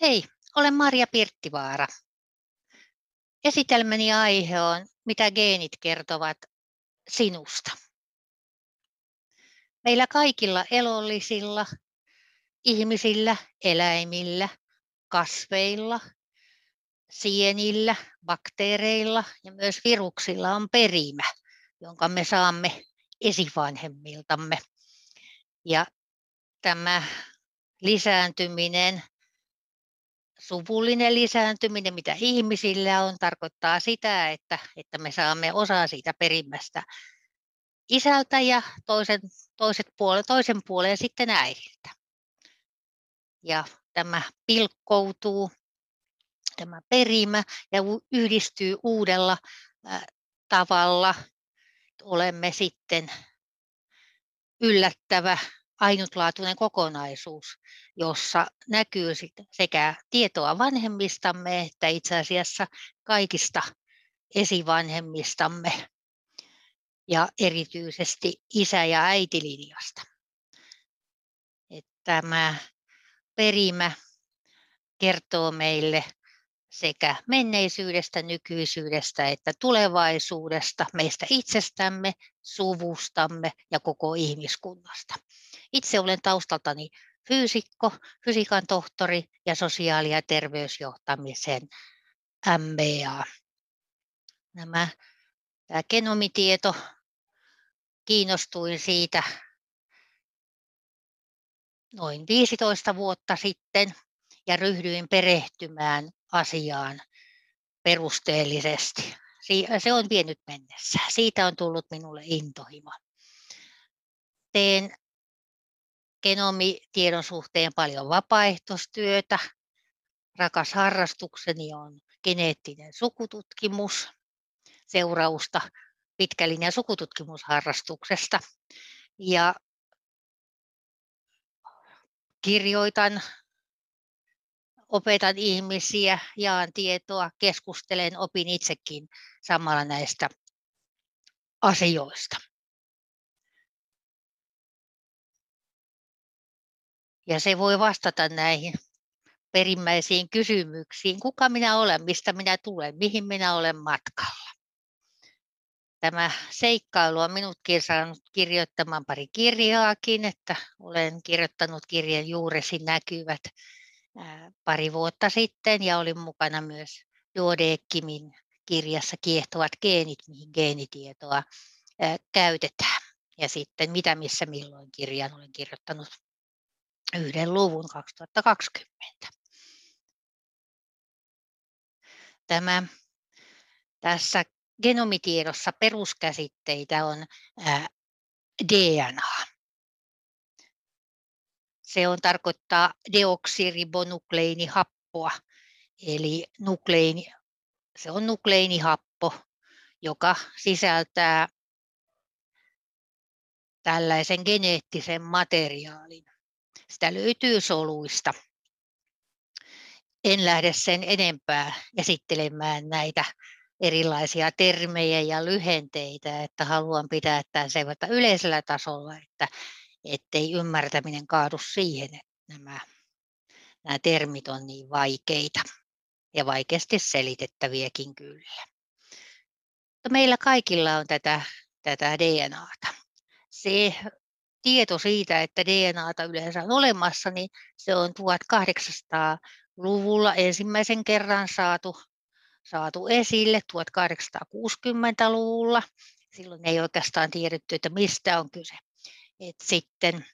Hei, olen Maria Pirttivaara. Esitelmäni aihe on, mitä geenit kertovat sinusta. Meillä kaikilla elollisilla, ihmisillä, eläimillä, kasveilla, sienillä, bakteereilla ja myös viruksilla on perimä, jonka me saamme esivanhemmiltamme. Ja tämä lisääntyminen suvullinen lisääntyminen, mitä ihmisillä on, tarkoittaa sitä, että, että me saamme osaa siitä perimmästä isältä ja toisen, toiset puole, toisen puoleen sitten äidiltä. Ja tämä pilkkoutuu, tämä perimä, ja yhdistyy uudella tavalla. Olemme sitten yllättävä ainutlaatuinen kokonaisuus, jossa näkyy sekä tietoa vanhemmistamme että itse asiassa kaikista esivanhemmistamme ja erityisesti isä- ja äitilinjasta. Tämä perimä kertoo meille sekä menneisyydestä, nykyisyydestä että tulevaisuudesta, meistä itsestämme, suvustamme ja koko ihmiskunnasta. Itse olen taustaltani fyysikko, fysiikan tohtori ja sosiaali- ja terveysjohtamisen MBA. Nämä, tämä genomitieto, kiinnostuin siitä noin 15 vuotta sitten ja ryhdyin perehtymään asiaan perusteellisesti. Se on vienyt mennessä. Siitä on tullut minulle intohimo. Teen genomitiedon suhteen paljon vapaaehtoistyötä. Rakas harrastukseni on geneettinen sukututkimus, seurausta pitkälinjan sukututkimusharrastuksesta. Ja kirjoitan, opetan ihmisiä, jaan tietoa, keskustelen, opin itsekin samalla näistä asioista. Ja se voi vastata näihin perimmäisiin kysymyksiin. Kuka minä olen, mistä minä tulen, mihin minä olen matkalla. Tämä seikkailu on minutkin saanut kirjoittamaan pari kirjaakin, että olen kirjoittanut kirjan Juuresi näkyvät pari vuotta sitten ja olin mukana myös Jodekimin kirjassa Kiehtovat geenit, mihin geenitietoa käytetään. Ja sitten Mitä, missä, milloin kirjan olen kirjoittanut yhden luvun 2020. Tämä, tässä genomitiedossa peruskäsitteitä on DNA. Se on tarkoittaa deoksiribonukleinihappoa, eli nukleini, se on nukleinihappo, joka sisältää tällaisen geneettisen materiaalin. Sitä löytyy soluista. En lähde sen enempää esittelemään näitä erilaisia termejä ja lyhenteitä, että haluan pitää tämän sellaista yleisellä tasolla, että ettei ymmärtäminen kaadu siihen, että nämä, nämä termit on niin vaikeita ja vaikeasti selitettäviäkin kyllä. Mutta meillä kaikilla on tätä, tätä DNAta. Se tieto siitä, että DNAta yleensä on olemassa, niin se on 1800-luvulla ensimmäisen kerran saatu, saatu esille 1860-luvulla. Silloin ei oikeastaan tiedetty, että mistä on kyse. Et sitten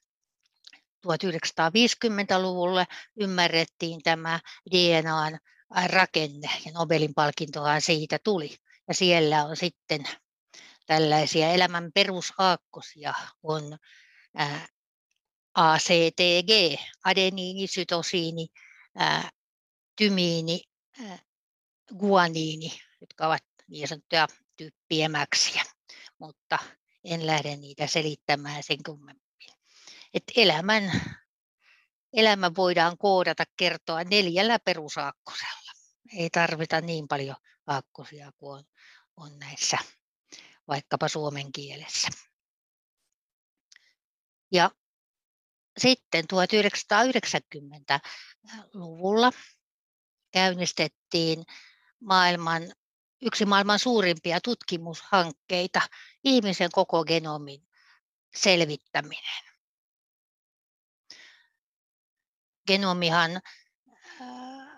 1950-luvulla ymmärrettiin tämä DNAn rakenne ja Nobelin palkintohan siitä tuli. Ja siellä on sitten tällaisia elämän perusaakkosia on ACTG, adeniini, sytosiini, tymiini, guaniini, jotka ovat niin sanottuja tyyppiemäksiä, mutta en lähde niitä selittämään sen kummemmin. Et elämän, elämä voidaan koodata kertoa neljällä perusaakkosella. Ei tarvita niin paljon aakkosia kuin on, on näissä vaikkapa suomen kielessä. Ja sitten 1990-luvulla käynnistettiin maailman, yksi maailman suurimpia tutkimushankkeita, ihmisen koko genomin selvittäminen. Genomihan, äh,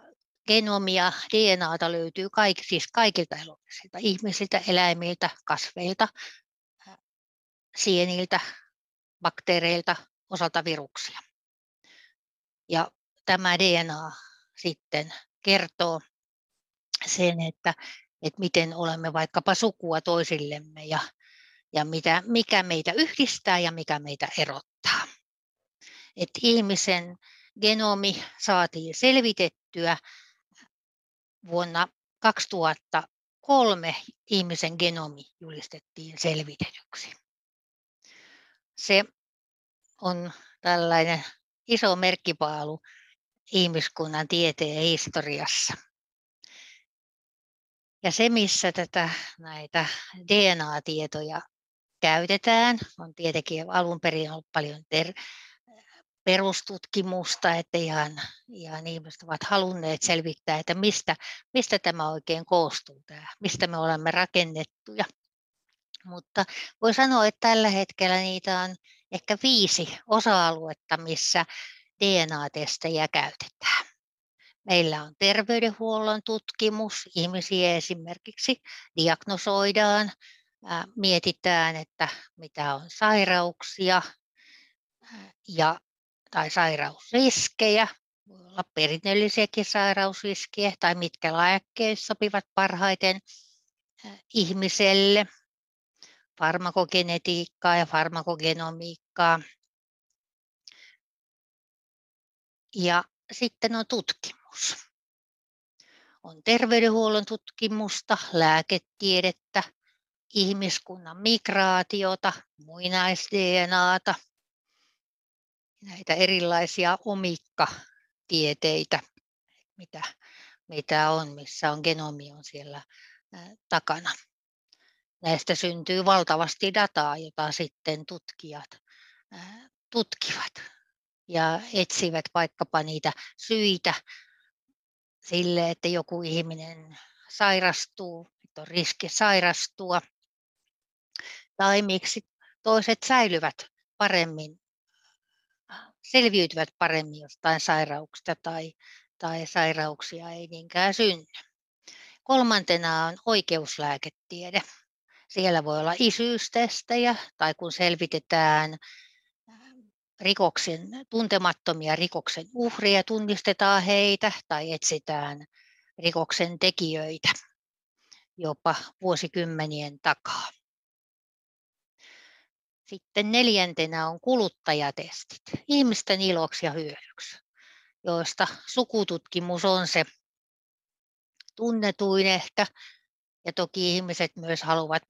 genomia, DNAta löytyy kaik, siis kaikilta eloisilta, ihmisiltä, eläimiltä, kasveilta, äh, sieniltä, bakteereilta, osalta viruksia. Ja tämä DNA sitten kertoo sen, että, että miten olemme vaikkapa sukua toisillemme ja, ja mitä, mikä meitä yhdistää ja mikä meitä erottaa. Et ihmisen genomi saatiin selvitettyä vuonna 2003 ihmisen genomi julistettiin selvitetyksi. Se on tällainen iso merkkipaalu ihmiskunnan tieteen historiassa. Ja se, missä tätä, näitä DNA-tietoja käytetään, on tietenkin alun perin ollut paljon ter- perustutkimusta, että ihan, ihan ihmiset ovat halunneet selvittää, että mistä, mistä tämä oikein koostuu, tämä, mistä me olemme rakennettuja. Mutta voi sanoa, että tällä hetkellä niitä on ehkä viisi osa-aluetta, missä DNA-testejä käytetään. Meillä on terveydenhuollon tutkimus, ihmisiä esimerkiksi diagnosoidaan, mietitään, että mitä on sairauksia ja, tai sairausriskejä, voi olla perinnöllisiäkin sairausriskejä tai mitkä lääkkeet sopivat parhaiten ihmiselle, farmakogenetiikkaa ja farmakogenomiikkaa. Ja sitten on tutkimus. On terveydenhuollon tutkimusta, lääketiedettä, ihmiskunnan migraatiota, muinais-DNAta, näitä erilaisia omikkatieteitä, mitä, mitä on, missä on genomi on siellä takana. Näistä syntyy valtavasti dataa, jota sitten tutkijat tutkivat ja etsivät vaikkapa niitä syitä sille, että joku ihminen sairastuu, että on riski sairastua, tai miksi toiset säilyvät paremmin, selviytyvät paremmin jostain sairauksista tai, tai sairauksia ei niinkään synny. Kolmantena on oikeuslääketiede. Siellä voi olla isyystestejä tai kun selvitetään rikoksen, tuntemattomia rikoksen uhria, tunnistetaan heitä tai etsitään rikoksen tekijöitä jopa vuosikymmenien takaa. Sitten neljäntenä on kuluttajatestit, ihmisten iloksi ja hyödyksi, joista sukututkimus on se tunnetuin ehkä. Ja toki ihmiset myös haluavat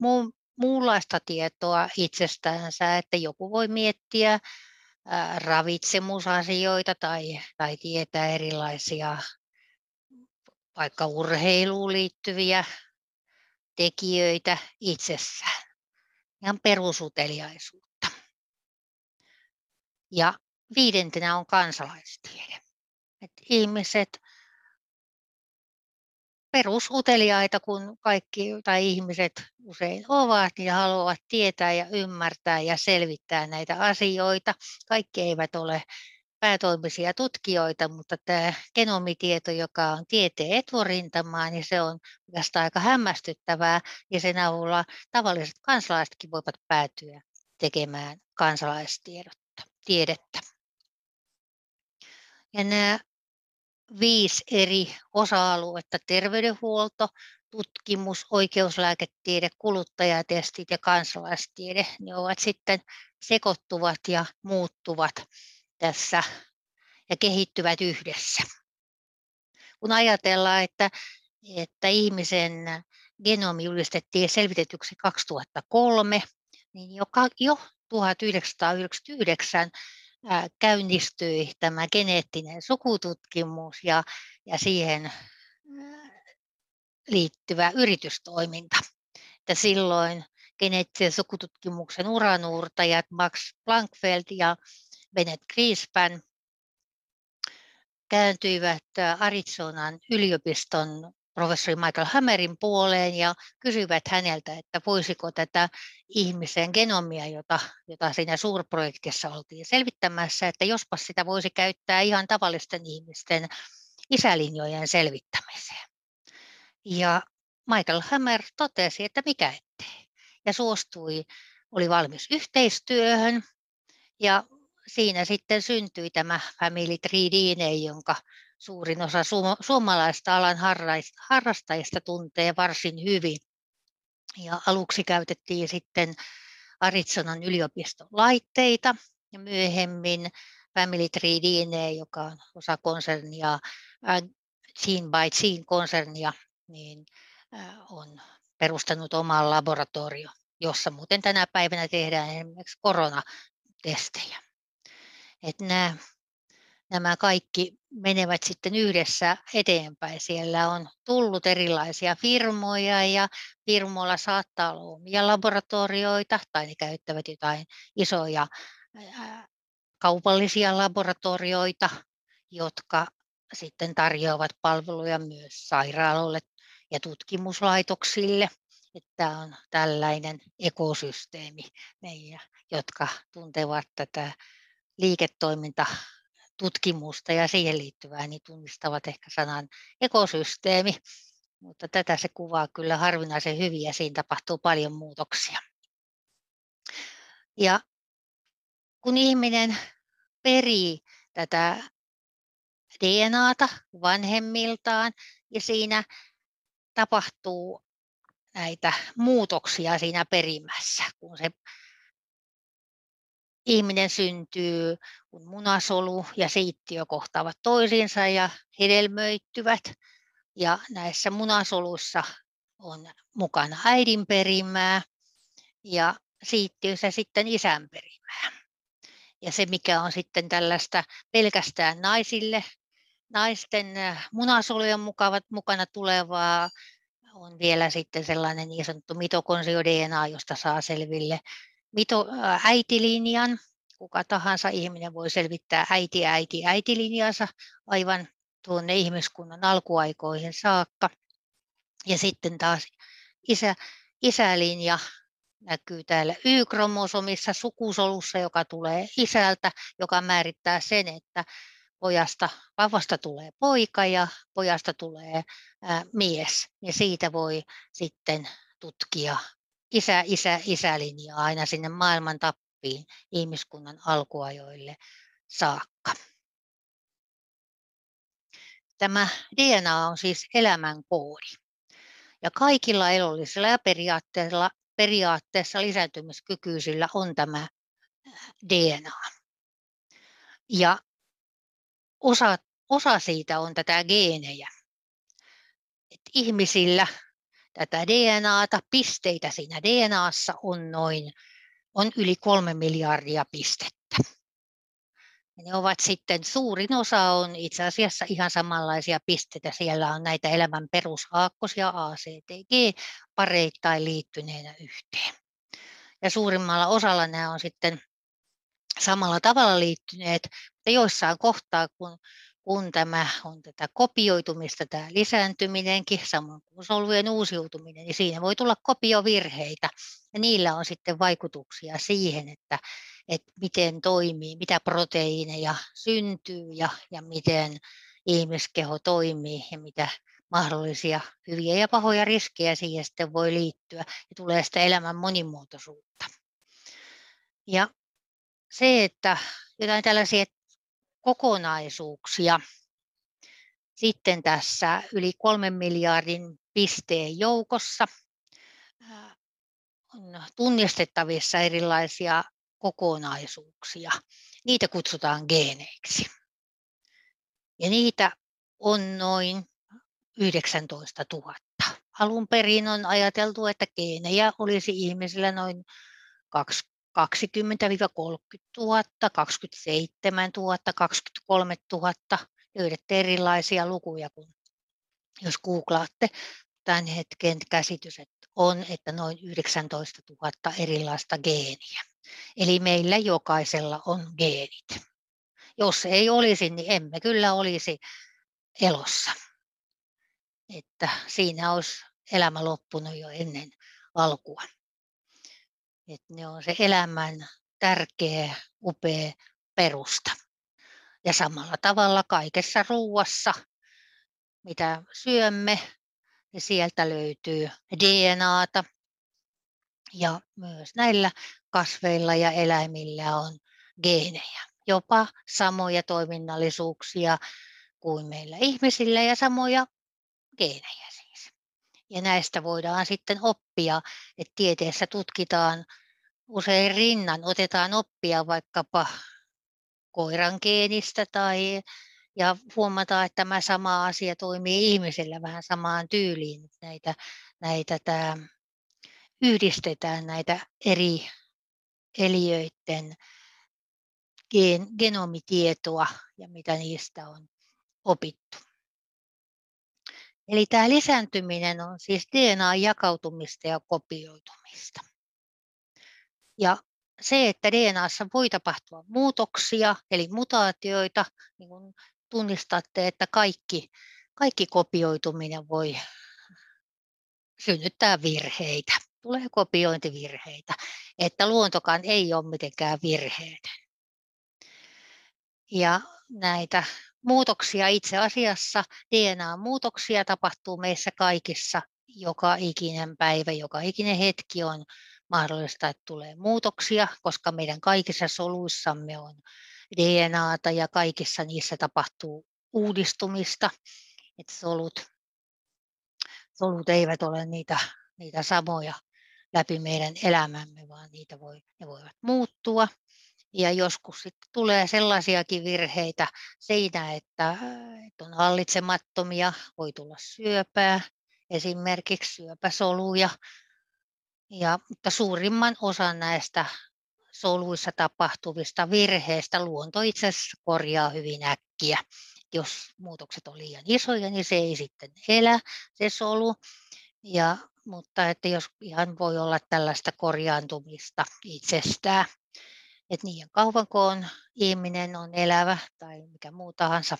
muunlaista tietoa itsestäänsä, että joku voi miettiä ravitsemusasioita tai, tai tietää erilaisia vaikka urheiluun liittyviä tekijöitä itsessään. Ihan perusuteliaisuutta. Ja viidentenä on kansalaistiede. Et ihmiset perusuteliaita, kun kaikki tai ihmiset usein ovat, niin haluavat tietää ja ymmärtää ja selvittää näitä asioita. Kaikki eivät ole päätoimisia tutkijoita, mutta tämä genomitieto, joka on tieteen eturintamaa, niin se on oikeastaan aika hämmästyttävää ja sen avulla tavalliset kansalaisetkin voivat päätyä tekemään kansalaistiedettä. Ja nämä viisi eri osa-aluetta, terveydenhuolto, tutkimus, oikeuslääketiede, kuluttajatestit ja kansalaistiede, ne ovat sitten sekoittuvat ja muuttuvat tässä ja kehittyvät yhdessä. Kun ajatellaan, että, että ihmisen genomi julistettiin selvitetyksi 2003, niin joka, jo 1999 käynnistyi tämä geneettinen sukututkimus ja, ja siihen liittyvä yritystoiminta. Että silloin geneettisen sukututkimuksen uranuurtajat Max Planckfeld ja, Bennett Greenspan kääntyivät Arizonan yliopiston professori Michael Hammerin puoleen ja kysyivät häneltä, että voisiko tätä ihmisen genomia, jota, jota siinä suurprojektissa oltiin selvittämässä, että jospa sitä voisi käyttää ihan tavallisten ihmisten isälinjojen selvittämiseen. Ja Michael Hammer totesi, että mikä ettei, ja suostui, oli valmis yhteistyöhön, ja siinä sitten syntyi tämä Family 3 DNA, jonka suurin osa suomalaista alan harrastajista tuntee varsin hyvin. Ja aluksi käytettiin sitten Arizonan yliopiston laitteita ja myöhemmin Family 3 DNA, joka on osa konsernia, Gene by Gene konsernia, niin on perustanut oman laboratorio, jossa muuten tänä päivänä tehdään esimerkiksi koronatestejä. Että nämä nämä kaikki menevät sitten yhdessä eteenpäin. Siellä on tullut erilaisia firmoja ja firmoilla saattaa olla omia laboratorioita tai ne käyttävät jotain isoja kaupallisia laboratorioita, jotka sitten tarjoavat palveluja myös sairaaloille ja tutkimuslaitoksille. Että on tällainen ekosysteemi, ne, jotka tuntevat tätä liiketoiminta tutkimusta ja siihen liittyvää, niin tunnistavat ehkä sanan ekosysteemi, mutta tätä se kuvaa kyllä harvinaisen hyvin ja siinä tapahtuu paljon muutoksia. Ja kun ihminen perii tätä DNAta vanhemmiltaan ja siinä tapahtuu näitä muutoksia siinä perimässä, kun se ihminen syntyy, kun munasolu ja siittiö kohtaavat toisiinsa ja hedelmöittyvät. Ja näissä munasoluissa on mukana äidin perimää ja siittiössä sitten isän perimää. Ja se, mikä on sitten tällaista pelkästään naisille, naisten äh, munasolujen mukavat, mukana tulevaa, on vielä sitten sellainen niin sanottu mitokonsio-DNA, josta saa selville mito, äitilinjan. Kuka tahansa ihminen voi selvittää äiti, äiti, äitilinjansa aivan tuonne ihmiskunnan alkuaikoihin saakka. Ja sitten taas isä, isälinja näkyy täällä Y-kromosomissa sukusolussa, joka tulee isältä, joka määrittää sen, että pojasta, vauvasta tulee poika ja pojasta tulee ää, mies. Ja siitä voi sitten tutkia isä, isä, isälinjaa aina sinne maailman tappiin ihmiskunnan alkuajoille saakka. Tämä DNA on siis elämän koodi. Ja kaikilla elollisilla ja periaatteessa, periaatteessa lisääntymiskykyisillä on tämä DNA. Ja osa, osa siitä on tätä geenejä. Et ihmisillä tätä DNAta, pisteitä siinä DNAssa on noin on yli kolme miljardia pistettä. Ja ne ovat sitten, suurin osa on itse asiassa ihan samanlaisia pisteitä. Siellä on näitä elämän perushaakkosia ACTG pareittain liittyneenä yhteen. Ja suurimmalla osalla nämä on sitten samalla tavalla liittyneet, mutta joissain kohtaa, kun kun tämä on tätä kopioitumista, tämä lisääntyminenkin, samoin kuin solujen uusiutuminen, niin siinä voi tulla kopiovirheitä. Ja niillä on sitten vaikutuksia siihen, että, että miten toimii, mitä proteiineja syntyy ja, ja miten ihmiskeho toimii ja mitä mahdollisia hyviä ja pahoja riskejä siihen sitten voi liittyä ja tulee sitä elämän monimuotoisuutta. Ja se, että jotain tällaisia kokonaisuuksia sitten tässä yli kolmen miljardin pisteen joukossa on tunnistettavissa erilaisia kokonaisuuksia. Niitä kutsutaan geeneiksi. Ja niitä on noin 19 000. Alun perin on ajateltu, että geenejä olisi ihmisillä noin 20 30 000, 27 000, 23 000. Löydätte erilaisia lukuja, kun jos googlaatte tämän hetken käsitys on, että noin 19 000 erilaista geeniä. Eli meillä jokaisella on geenit. Jos ei olisi, niin emme kyllä olisi elossa. Että siinä olisi elämä loppunut jo ennen alkua. Että ne on se elämän tärkeä, upea perusta. Ja samalla tavalla kaikessa ruuassa, mitä syömme, niin sieltä löytyy DNAta. Ja myös näillä kasveilla ja eläimillä on geenejä, jopa samoja toiminnallisuuksia kuin meillä ihmisillä ja samoja geenejä siis. Ja näistä voidaan sitten oppia, että tieteessä tutkitaan usein rinnan, otetaan oppia vaikkapa koiran geenistä tai ja huomataan, että tämä sama asia toimii ihmisillä vähän samaan tyyliin. Näitä, näitä tämä, yhdistetään näitä eri eliöiden gen, genomitietoa ja mitä niistä on opittu. Eli tämä lisääntyminen on siis DNA-jakautumista ja kopioitumista. Ja se, että DNAssa voi tapahtua muutoksia, eli mutaatioita, niin kun tunnistatte, että kaikki, kaikki kopioituminen voi synnyttää virheitä. Tulee kopiointivirheitä, että luontokaan ei ole mitenkään virheetön. Ja näitä muutoksia itse asiassa, DNA-muutoksia tapahtuu meissä kaikissa joka ikinen päivä, joka ikinen hetki on mahdollista, että tulee muutoksia, koska meidän kaikissa soluissamme on DNAta ja kaikissa niissä tapahtuu uudistumista. Että solut, solut eivät ole niitä, niitä samoja läpi meidän elämämme, vaan niitä voi, ne voivat muuttua. Ja joskus sitten tulee sellaisiakin virheitä siinä, että, että on hallitsemattomia, voi tulla syöpää, esimerkiksi syöpäsoluja. Ja, mutta suurimman osan näistä soluissa tapahtuvista virheistä luonto itse asiassa korjaa hyvin äkkiä. Jos muutokset on liian isoja, niin se ei sitten elä, se solu. Ja, mutta että jos ihan voi olla tällaista korjaantumista itsestään. Että niin kauan kuin ihminen on elävä tai mikä muu tahansa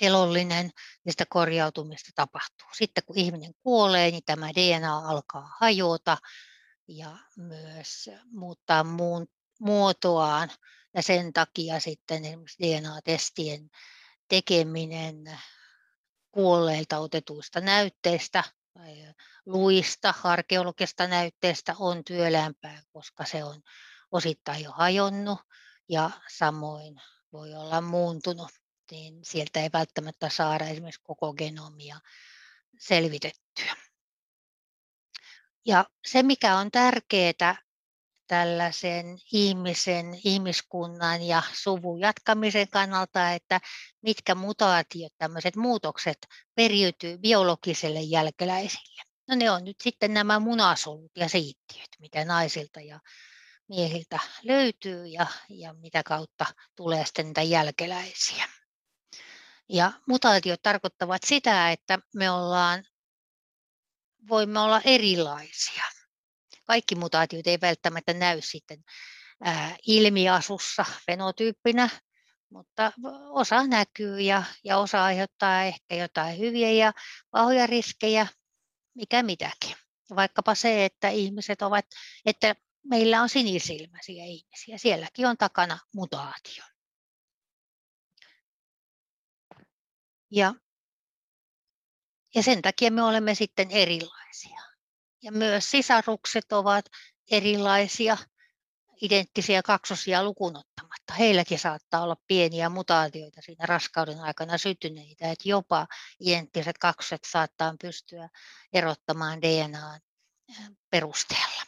elollinen, niin sitä korjautumista tapahtuu. Sitten kun ihminen kuolee, niin tämä DNA alkaa hajota ja myös muuttaa muun, muotoaan. Ja sen takia sitten esimerkiksi DNA-testien tekeminen kuolleilta otetuista näytteistä tai luista, arkeologisesta näytteestä on työlämpää, koska se on osittain jo hajonnut ja samoin voi olla muuntunut, niin sieltä ei välttämättä saada esimerkiksi koko genomia selvitettyä. Ja se, mikä on tärkeää tällaisen ihmisen, ihmiskunnan ja suvun jatkamisen kannalta, että mitkä mutaatiot, tämmöiset muutokset periytyy biologiselle jälkeläisille. No ne on nyt sitten nämä munasolut ja siittiöt, mitä naisilta ja miehiltä löytyy ja, ja mitä kautta tulee sitten niitä jälkeläisiä. Ja mutaatiot tarkoittavat sitä, että me ollaan voimme olla erilaisia. Kaikki mutaatiot ei välttämättä näy sitten ilmiasussa fenotyyppinä, mutta osa näkyy ja, ja osa aiheuttaa ehkä jotain hyviä ja pahoja riskejä, mikä mitäkin. Vaikkapa se, että ihmiset ovat, että meillä on sinisilmäisiä ihmisiä, sielläkin on takana mutaatio. Ja ja sen takia me olemme sitten erilaisia. Ja myös sisarukset ovat erilaisia, identtisiä kaksosia lukunottamatta. Heilläkin saattaa olla pieniä mutaatioita siinä raskauden aikana syntyneitä, että jopa identtiset kaksoset saattaa pystyä erottamaan DNAn perusteella.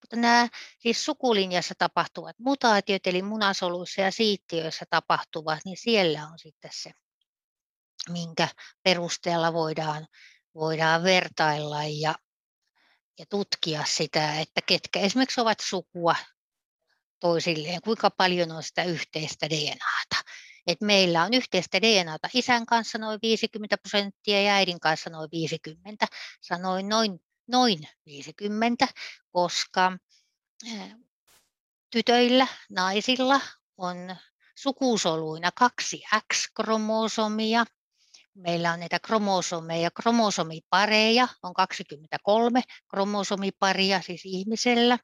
Mutta nämä siis sukulinjassa tapahtuvat mutaatiot, eli munasoluissa ja siittiöissä tapahtuvat, niin siellä on sitten se minkä perusteella voidaan, voidaan vertailla ja, ja tutkia sitä, että ketkä esimerkiksi ovat sukua toisilleen, kuinka paljon on sitä yhteistä DNAta. Et meillä on yhteistä DNAta isän kanssa noin 50 prosenttia ja äidin kanssa noin 50, sanoin noin, noin 50, koska tytöillä, naisilla on sukusoluina kaksi X-kromosomia. Meillä on näitä kromosomeja, kromosomipareja on 23 kromosomiparia siis ihmisellä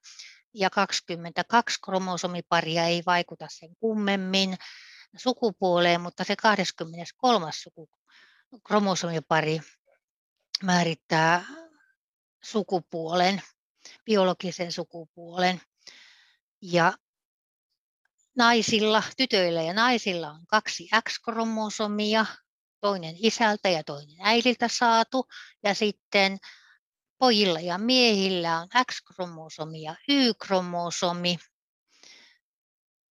ja 22 kromosomiparia ei vaikuta sen kummemmin sukupuoleen, mutta se 23. suku, kromosomipari määrittää sukupuolen, biologisen sukupuolen. Ja naisilla, tytöillä ja naisilla on kaksi X-kromosomia, toinen isältä ja toinen äidiltä saatu. Ja sitten pojilla ja miehillä on X-kromosomi ja Y-kromosomi,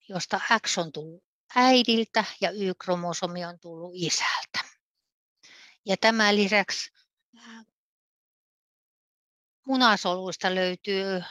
josta X on tullut äidiltä ja Y-kromosomi on tullut isältä. Ja tämän lisäksi munasoluista löytyy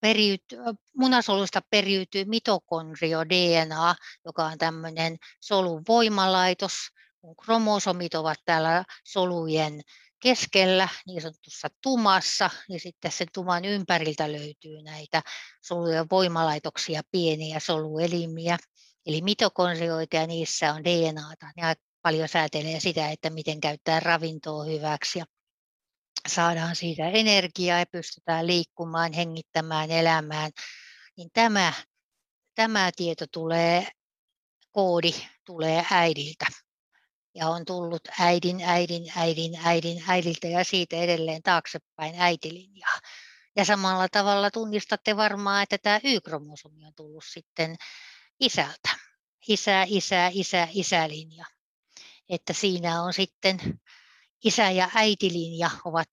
periyty, munasoluista periytyy mitokondrio-DNA, joka on tämmöinen solun voimalaitos. Kun kromosomit ovat täällä solujen keskellä, niin sanotussa tumassa, niin sitten sen tuman ympäriltä löytyy näitä solujen voimalaitoksia, pieniä soluelimiä, eli mitokondrioita ja niissä on DNAta. Ne paljon säätelee sitä, että miten käyttää ravintoa hyväksi ja saadaan siitä energiaa ja pystytään liikkumaan, hengittämään, elämään, niin tämä, tämä tieto tulee, koodi tulee äidiltä. Ja on tullut äidin, äidin, äidin, äidin, äidiltä ja siitä edelleen taaksepäin äitilinjaa. Ja samalla tavalla tunnistatte varmaan, että tämä Y-kromosomi on tullut sitten isältä. Isä, isä, isä, isälinja. Että siinä on sitten isä- ja äitilinja ovat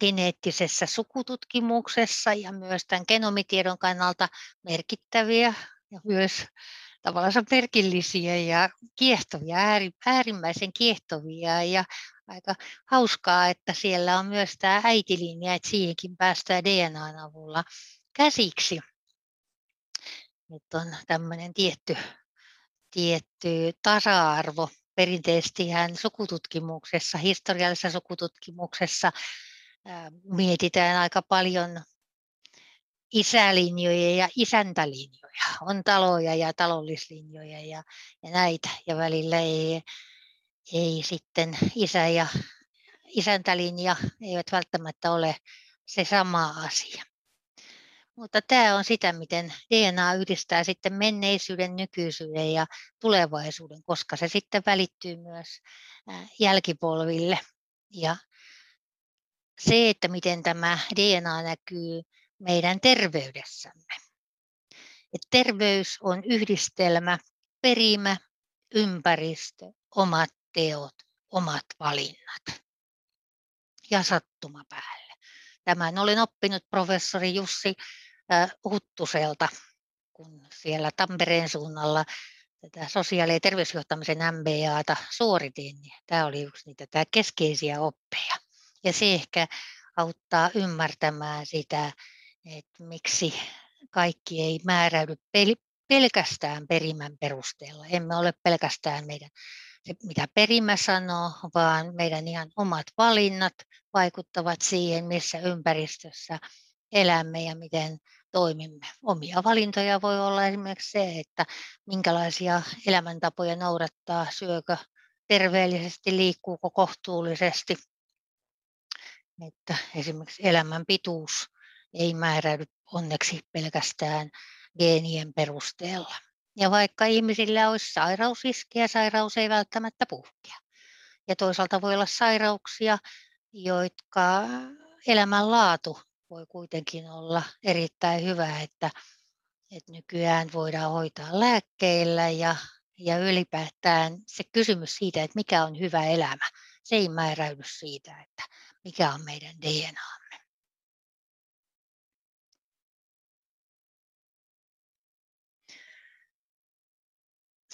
geneettisessä sukututkimuksessa ja myös tämän genomitiedon kannalta merkittäviä ja myös tavallaan merkillisiä ja kiehtovia, äärimmäisen kiehtovia ja aika hauskaa, että siellä on myös tämä äitilinja, että siihenkin päästään DNAn avulla käsiksi. Nyt on tämmöinen tietty, tietty tasa-arvo perinteisesti hän sukututkimuksessa, historiallisessa sukututkimuksessa mietitään aika paljon isälinjoja ja isäntälinjoja. On taloja ja talollislinjoja ja, ja näitä. Ja välillä ei, ei sitten isä ja isäntälinja eivät välttämättä ole se sama asia. Mutta tämä on sitä, miten DNA yhdistää sitten menneisyyden, nykyisyyden ja tulevaisuuden, koska se sitten välittyy myös jälkipolville. Ja se, että miten tämä DNA näkyy meidän terveydessämme. Et terveys on yhdistelmä, perimä, ympäristö, omat teot, omat valinnat ja sattuma päälle. Tämän olen oppinut professori Jussi Huttuselta, kun siellä Tampereen suunnalla tätä sosiaali- ja terveysjohtamisen MBAta suoritin, tämä oli yksi niitä tämä keskeisiä oppeja. Ja se ehkä auttaa ymmärtämään sitä, että miksi kaikki ei määräydy pelkästään perimän perusteella. Emme ole pelkästään meidän, se, mitä perimä sanoo, vaan meidän ihan omat valinnat vaikuttavat siihen, missä ympäristössä elämme ja miten toimimme. Omia valintoja voi olla esimerkiksi se, että minkälaisia elämäntapoja noudattaa, syökö terveellisesti, liikkuuko kohtuullisesti. Että esimerkiksi elämän pituus ei määräydy onneksi pelkästään geenien perusteella. Ja vaikka ihmisillä olisi sairausriskiä, sairaus ei välttämättä puhkea. Ja toisaalta voi olla sairauksia, jotka elämänlaatu voi kuitenkin olla erittäin hyvä, että, että nykyään voidaan hoitaa lääkkeillä ja, ja ylipäätään se kysymys siitä, että mikä on hyvä elämä, se ei määräydy siitä, että mikä on meidän DNAmme.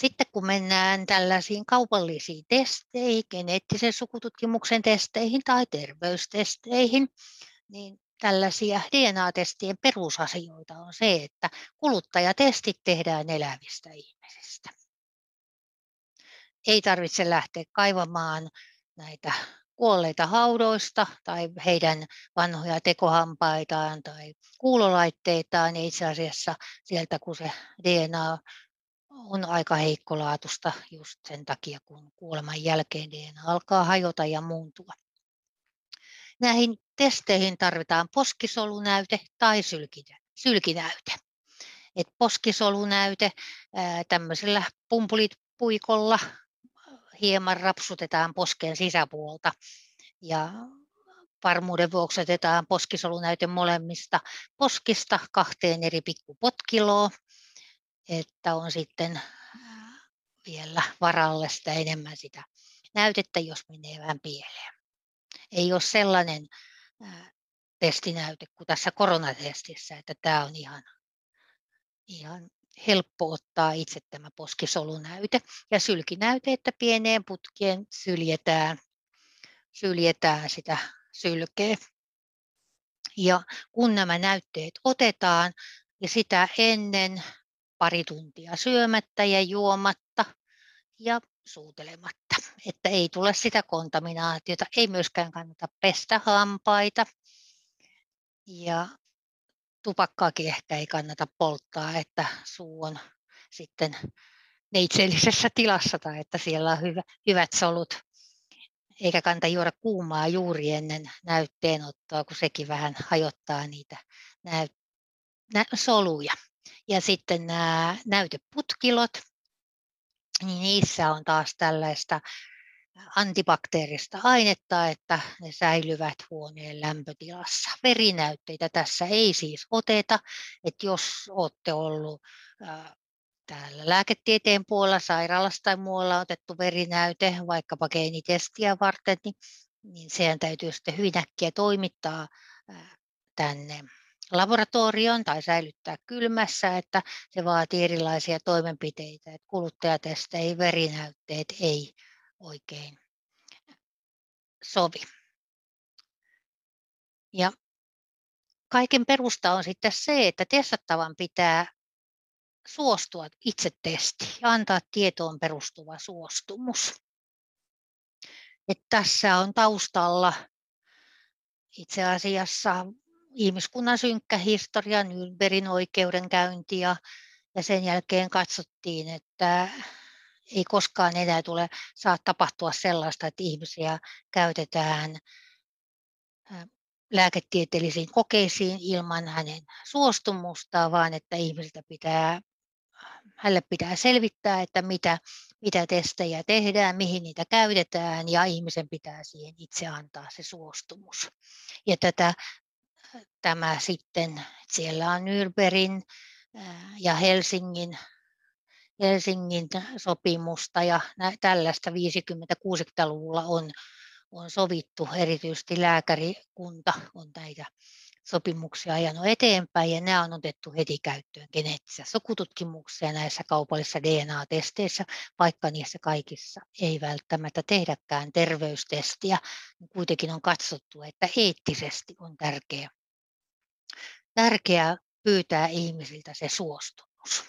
Sitten kun mennään tällaisiin kaupallisiin testeihin, geneettisen sukututkimuksen testeihin tai terveystesteihin, niin tällaisia DNA-testien perusasioita on se, että kuluttajatestit tehdään elävistä ihmisistä. Ei tarvitse lähteä kaivamaan näitä kuolleita haudoista tai heidän vanhoja tekohampaitaan tai kuulolaitteitaan. Ja itse asiassa sieltä, kun se DNA on aika heikkolaatusta just sen takia, kun kuoleman jälkeen DNA alkaa hajota ja muuntua. Näihin testeihin tarvitaan poskisolunäyte tai sylkinäyte. Et poskisolunäyte tämmöisellä pumpulitpuikolla hieman rapsutetaan posken sisäpuolta ja varmuuden vuoksi otetaan poskisolunäyte molemmista poskista kahteen eri pikkupotkiloon, että on sitten vielä varalle sitä enemmän sitä näytettä, jos menee vähän pieleen. Ei ole sellainen testinäyte kuin tässä koronatestissä, että tämä on ihan, ihan helppo ottaa itse tämä poskisolunäyte. Ja sylkinäyte, että pieneen putkeen syljetään, syljetään sitä sylkeä. Ja kun nämä näytteet otetaan ja sitä ennen pari tuntia syömättä ja juomatta ja suutelematta, että ei tule sitä kontaminaatiota, ei myöskään kannata pestä hampaita ja tupakkaakin ehkä ei kannata polttaa, että suu on sitten neitseellisessä tilassa tai että siellä on hyvä, hyvät solut. Eikä kannata juoda kuumaa juuri ennen näytteenottoa, kun sekin vähän hajottaa niitä näyt, nä, soluja. Ja sitten nämä näyteputkilot, niin niissä on taas tällaista antibakteerista ainetta, että ne säilyvät huoneen lämpötilassa. Verinäytteitä tässä ei siis oteta, että jos olette ollut täällä lääketieteen puolella, sairaalassa tai muualla otettu verinäyte, vaikkapa geenitestiä varten, niin, niin sehän täytyy sitten hyvin äkkiä toimittaa tänne laboratorioon tai säilyttää kylmässä, että se vaatii erilaisia toimenpiteitä, että kuluttajatesteihin verinäytteet ei oikein sovi. Ja kaiken perusta on sitten se, että testattavan pitää suostua itse testiin ja antaa tietoon perustuva suostumus. että tässä on taustalla itse asiassa ihmiskunnan synkkä historia, Nürnbergin oikeudenkäynti ja, ja sen jälkeen katsottiin, että ei koskaan enää tule saa tapahtua sellaista, että ihmisiä käytetään lääketieteellisiin kokeisiin ilman hänen suostumustaan, vaan että ihmisiltä pitää, hänelle pitää selvittää, että mitä, mitä testejä tehdään, mihin niitä käytetään ja ihmisen pitää siihen itse antaa se suostumus. Ja tätä, tämä sitten, siellä on Nürnbergin ja Helsingin Helsingin sopimusta ja tällaista 50-60-luvulla on, on sovittu, erityisesti lääkärikunta on näitä sopimuksia ajanut eteenpäin ja nämä on otettu heti käyttöön geneettisessä sukututkimuksessa ja näissä kaupallisissa DNA-testeissä, vaikka niissä kaikissa ei välttämättä tehdäkään terveystestiä, niin kuitenkin on katsottu, että eettisesti on tärkeää, tärkeää pyytää ihmisiltä se suostumus.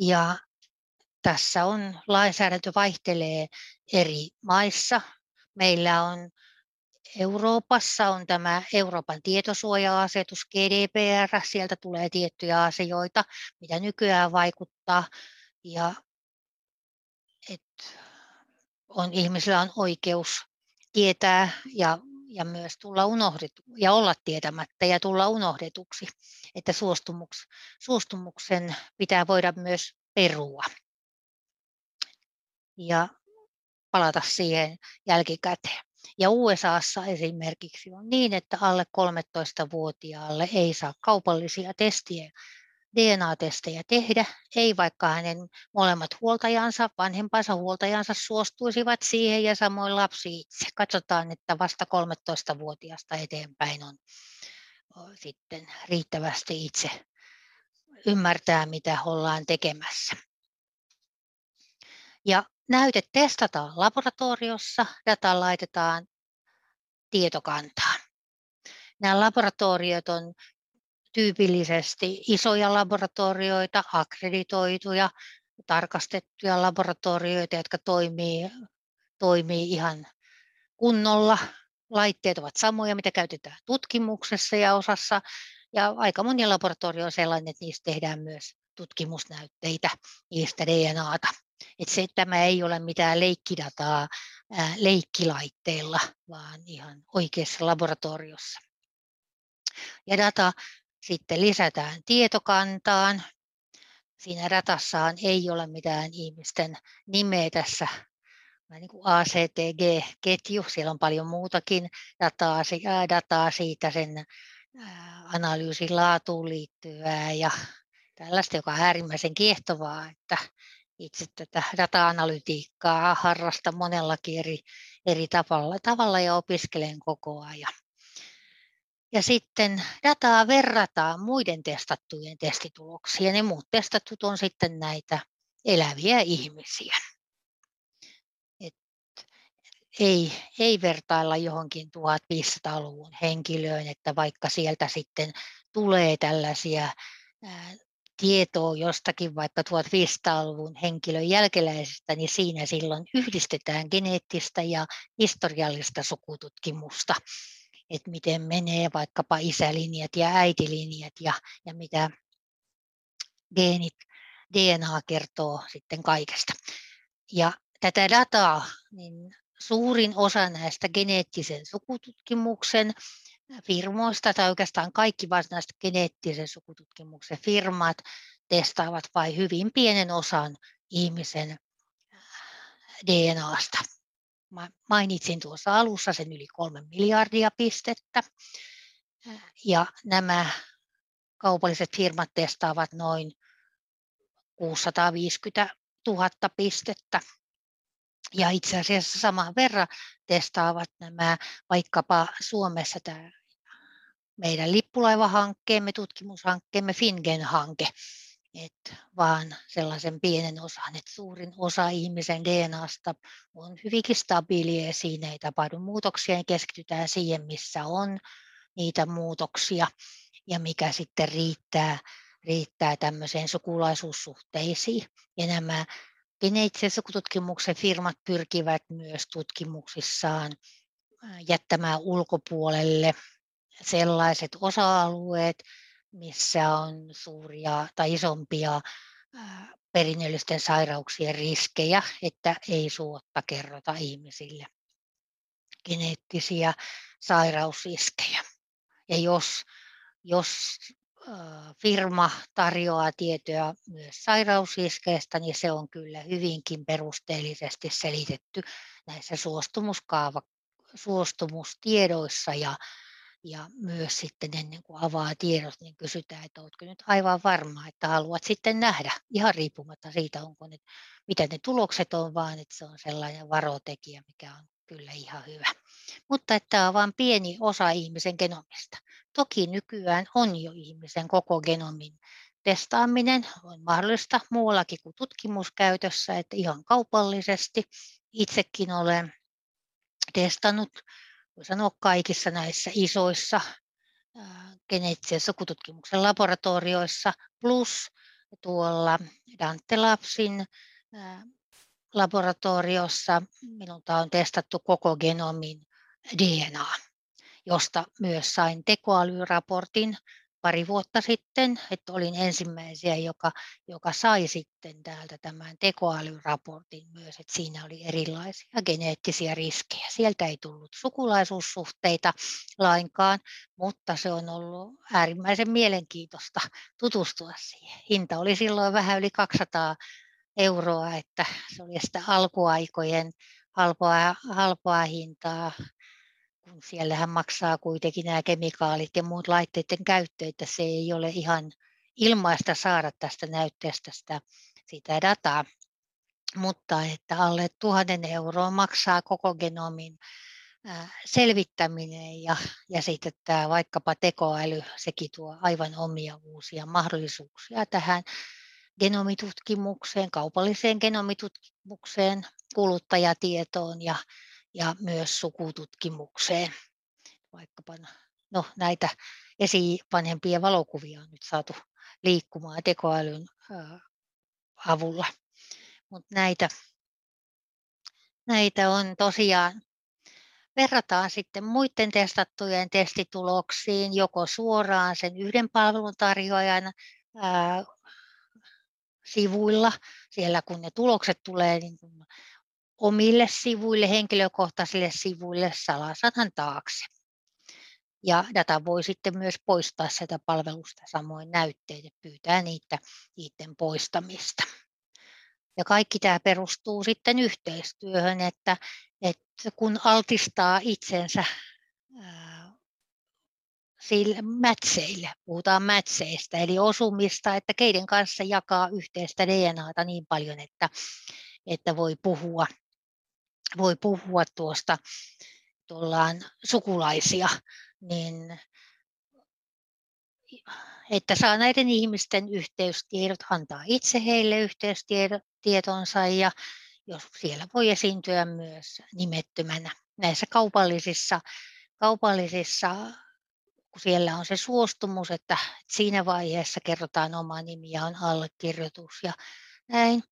Ja tässä on lainsäädäntö vaihtelee eri maissa. Meillä on Euroopassa on tämä Euroopan tietosuoja-asetus GDPR, sieltä tulee tiettyjä asioita, mitä nykyään vaikuttaa. Ja et on, ihmisillä on oikeus tietää ja, ja myös tulla unohdetu, ja olla tietämättä ja tulla unohdetuksi, että suostumuks, suostumuksen pitää voida myös perua ja palata siihen jälkikäteen. Ja USAssa esimerkiksi on niin, että alle 13-vuotiaalle ei saa kaupallisia testiä, DNA-testejä tehdä, ei vaikka hänen molemmat huoltajansa, vanhempansa huoltajansa suostuisivat siihen ja samoin lapsi itse. Katsotaan, että vasta 13-vuotiaasta eteenpäin on sitten riittävästi itse ymmärtää, mitä ollaan tekemässä. Ja näyte testataan laboratoriossa, data laitetaan tietokantaan. Nämä laboratoriot on tyypillisesti isoja laboratorioita, akkreditoituja, tarkastettuja laboratorioita, jotka toimii, toimii ihan kunnolla. Laitteet ovat samoja, mitä käytetään tutkimuksessa ja osassa. Ja aika moni laboratorio on sellainen, että niistä tehdään myös tutkimusnäytteitä niistä DNAta. Että se, tämä ei ole mitään leikkidataa ää, leikkilaitteilla, vaan ihan oikeassa laboratoriossa. Ja data sitten lisätään tietokantaan. Siinä datassaan ei ole mitään ihmisten nimeä tässä niin kuin ACTG-ketju, siellä on paljon muutakin dataa, dataa siitä sen analyysin laatuun liittyvää ja tällaista, joka on äärimmäisen kiehtovaa, että itse tätä data-analytiikkaa harrastan monellakin eri, eri tavalla, tavalla ja opiskelen koko ajan. Ja sitten dataa verrataan muiden testattujen testituloksiin ja ne muut testattut on sitten näitä eläviä ihmisiä. Et ei, ei vertailla johonkin 1500-luvun henkilöön, että vaikka sieltä sitten tulee tällaisia tietoa jostakin vaikka 1500-luvun henkilön jälkeläisestä, niin siinä silloin yhdistetään geneettistä ja historiallista sukututkimusta, että miten menee vaikkapa isälinjat ja äitilinjat ja, ja mitä geenit, DNA kertoo sitten kaikesta. Ja tätä dataa, niin suurin osa näistä geneettisen sukututkimuksen firmoista tai oikeastaan kaikki varsinaiset geneettisen sukututkimuksen firmat testaavat vain hyvin pienen osan ihmisen DNAsta. Mainitsin tuossa alussa sen yli kolme miljardia pistettä. Ja nämä kaupalliset firmat testaavat noin 650 000 pistettä. Ja itse asiassa saman verran testaavat nämä vaikkapa Suomessa tämä meidän lippulaivahankkeemme, tutkimushankkeemme, Fingen-hanke, että vaan sellaisen pienen osan, että suurin osa ihmisen DNAsta on hyvinkin stabiilia ja siinä ei tapahdu muutoksia, niin keskitytään siihen, missä on niitä muutoksia ja mikä sitten riittää, riittää tämmöiseen sukulaisuussuhteisiin. Ja nämä geneettisen sukututkimuksen firmat pyrkivät myös tutkimuksissaan jättämään ulkopuolelle sellaiset osa-alueet, missä on suuria tai isompia perinnöllisten sairauksien riskejä, että ei suotta kerrota ihmisille geneettisiä sairausriskejä. Ja jos, jos firma tarjoaa tietoa myös sairausriskeistä, niin se on kyllä hyvinkin perusteellisesti selitetty näissä suostumuskaava, suostumustiedoissa ja ja myös sitten ennen kuin avaa tiedot, niin kysytään, että oletko nyt aivan varma, että haluat sitten nähdä, ihan riippumatta siitä, onko ne, mitä ne tulokset on, vaan että se on sellainen varotekijä, mikä on kyllä ihan hyvä. Mutta että tämä on vain pieni osa ihmisen genomista. Toki nykyään on jo ihmisen koko genomin testaaminen on mahdollista muuallakin kuin tutkimuskäytössä, että ihan kaupallisesti. Itsekin olen testannut voi sanoa kaikissa näissä isoissa geneettisen sukututkimuksen laboratorioissa, plus tuolla Dante Labsin laboratoriossa minulta on testattu koko genomin DNA, josta myös sain tekoälyraportin pari vuotta sitten, että olin ensimmäisiä, joka, joka sai sitten täältä tämän tekoälyraportin myös, että siinä oli erilaisia geneettisiä riskejä. Sieltä ei tullut sukulaisuussuhteita lainkaan, mutta se on ollut äärimmäisen mielenkiintoista tutustua siihen. Hinta oli silloin vähän yli 200 euroa, että se oli sitä alkuaikojen halpoa, halpoa hintaa kun siellähän maksaa kuitenkin nämä kemikaalit ja muut laitteiden käyttö, että se ei ole ihan ilmaista saada tästä näytteestä sitä, sitä dataa, mutta että alle tuhannen euroa maksaa koko genomin selvittäminen ja, ja sitten tämä vaikkapa tekoäly, sekin tuo aivan omia uusia mahdollisuuksia tähän genomitutkimukseen, kaupalliseen genomitutkimukseen, kuluttajatietoon ja, ja myös sukututkimukseen. Vaikkapa no, näitä esivanhempien valokuvia on nyt saatu liikkumaan tekoälyn avulla. Mutta näitä, näitä on tosiaan verrataan sitten muiden testattujen testituloksiin joko suoraan sen yhden palveluntarjoajan ää, sivuilla, siellä kun ne tulokset tulee niin kuin omille sivuille, henkilökohtaisille sivuille salasanan taakse. Ja data voi sitten myös poistaa sieltä palvelusta samoin näytteitä, pyytää niitä, niiden poistamista. Ja kaikki tämä perustuu sitten yhteistyöhön, että, että kun altistaa itsensä sille mätseille, puhutaan mätseistä, eli osumista, että keiden kanssa jakaa yhteistä DNAta niin paljon, että, että voi puhua, voi puhua tuosta tullaan sukulaisia, niin että saa näiden ihmisten yhteystiedot, antaa itse heille yhteystietonsa ja jos siellä voi esiintyä myös nimettömänä näissä kaupallisissa, kaupallisissa kun siellä on se suostumus, että siinä vaiheessa kerrotaan oma nimi ja on allekirjoitus ja näin.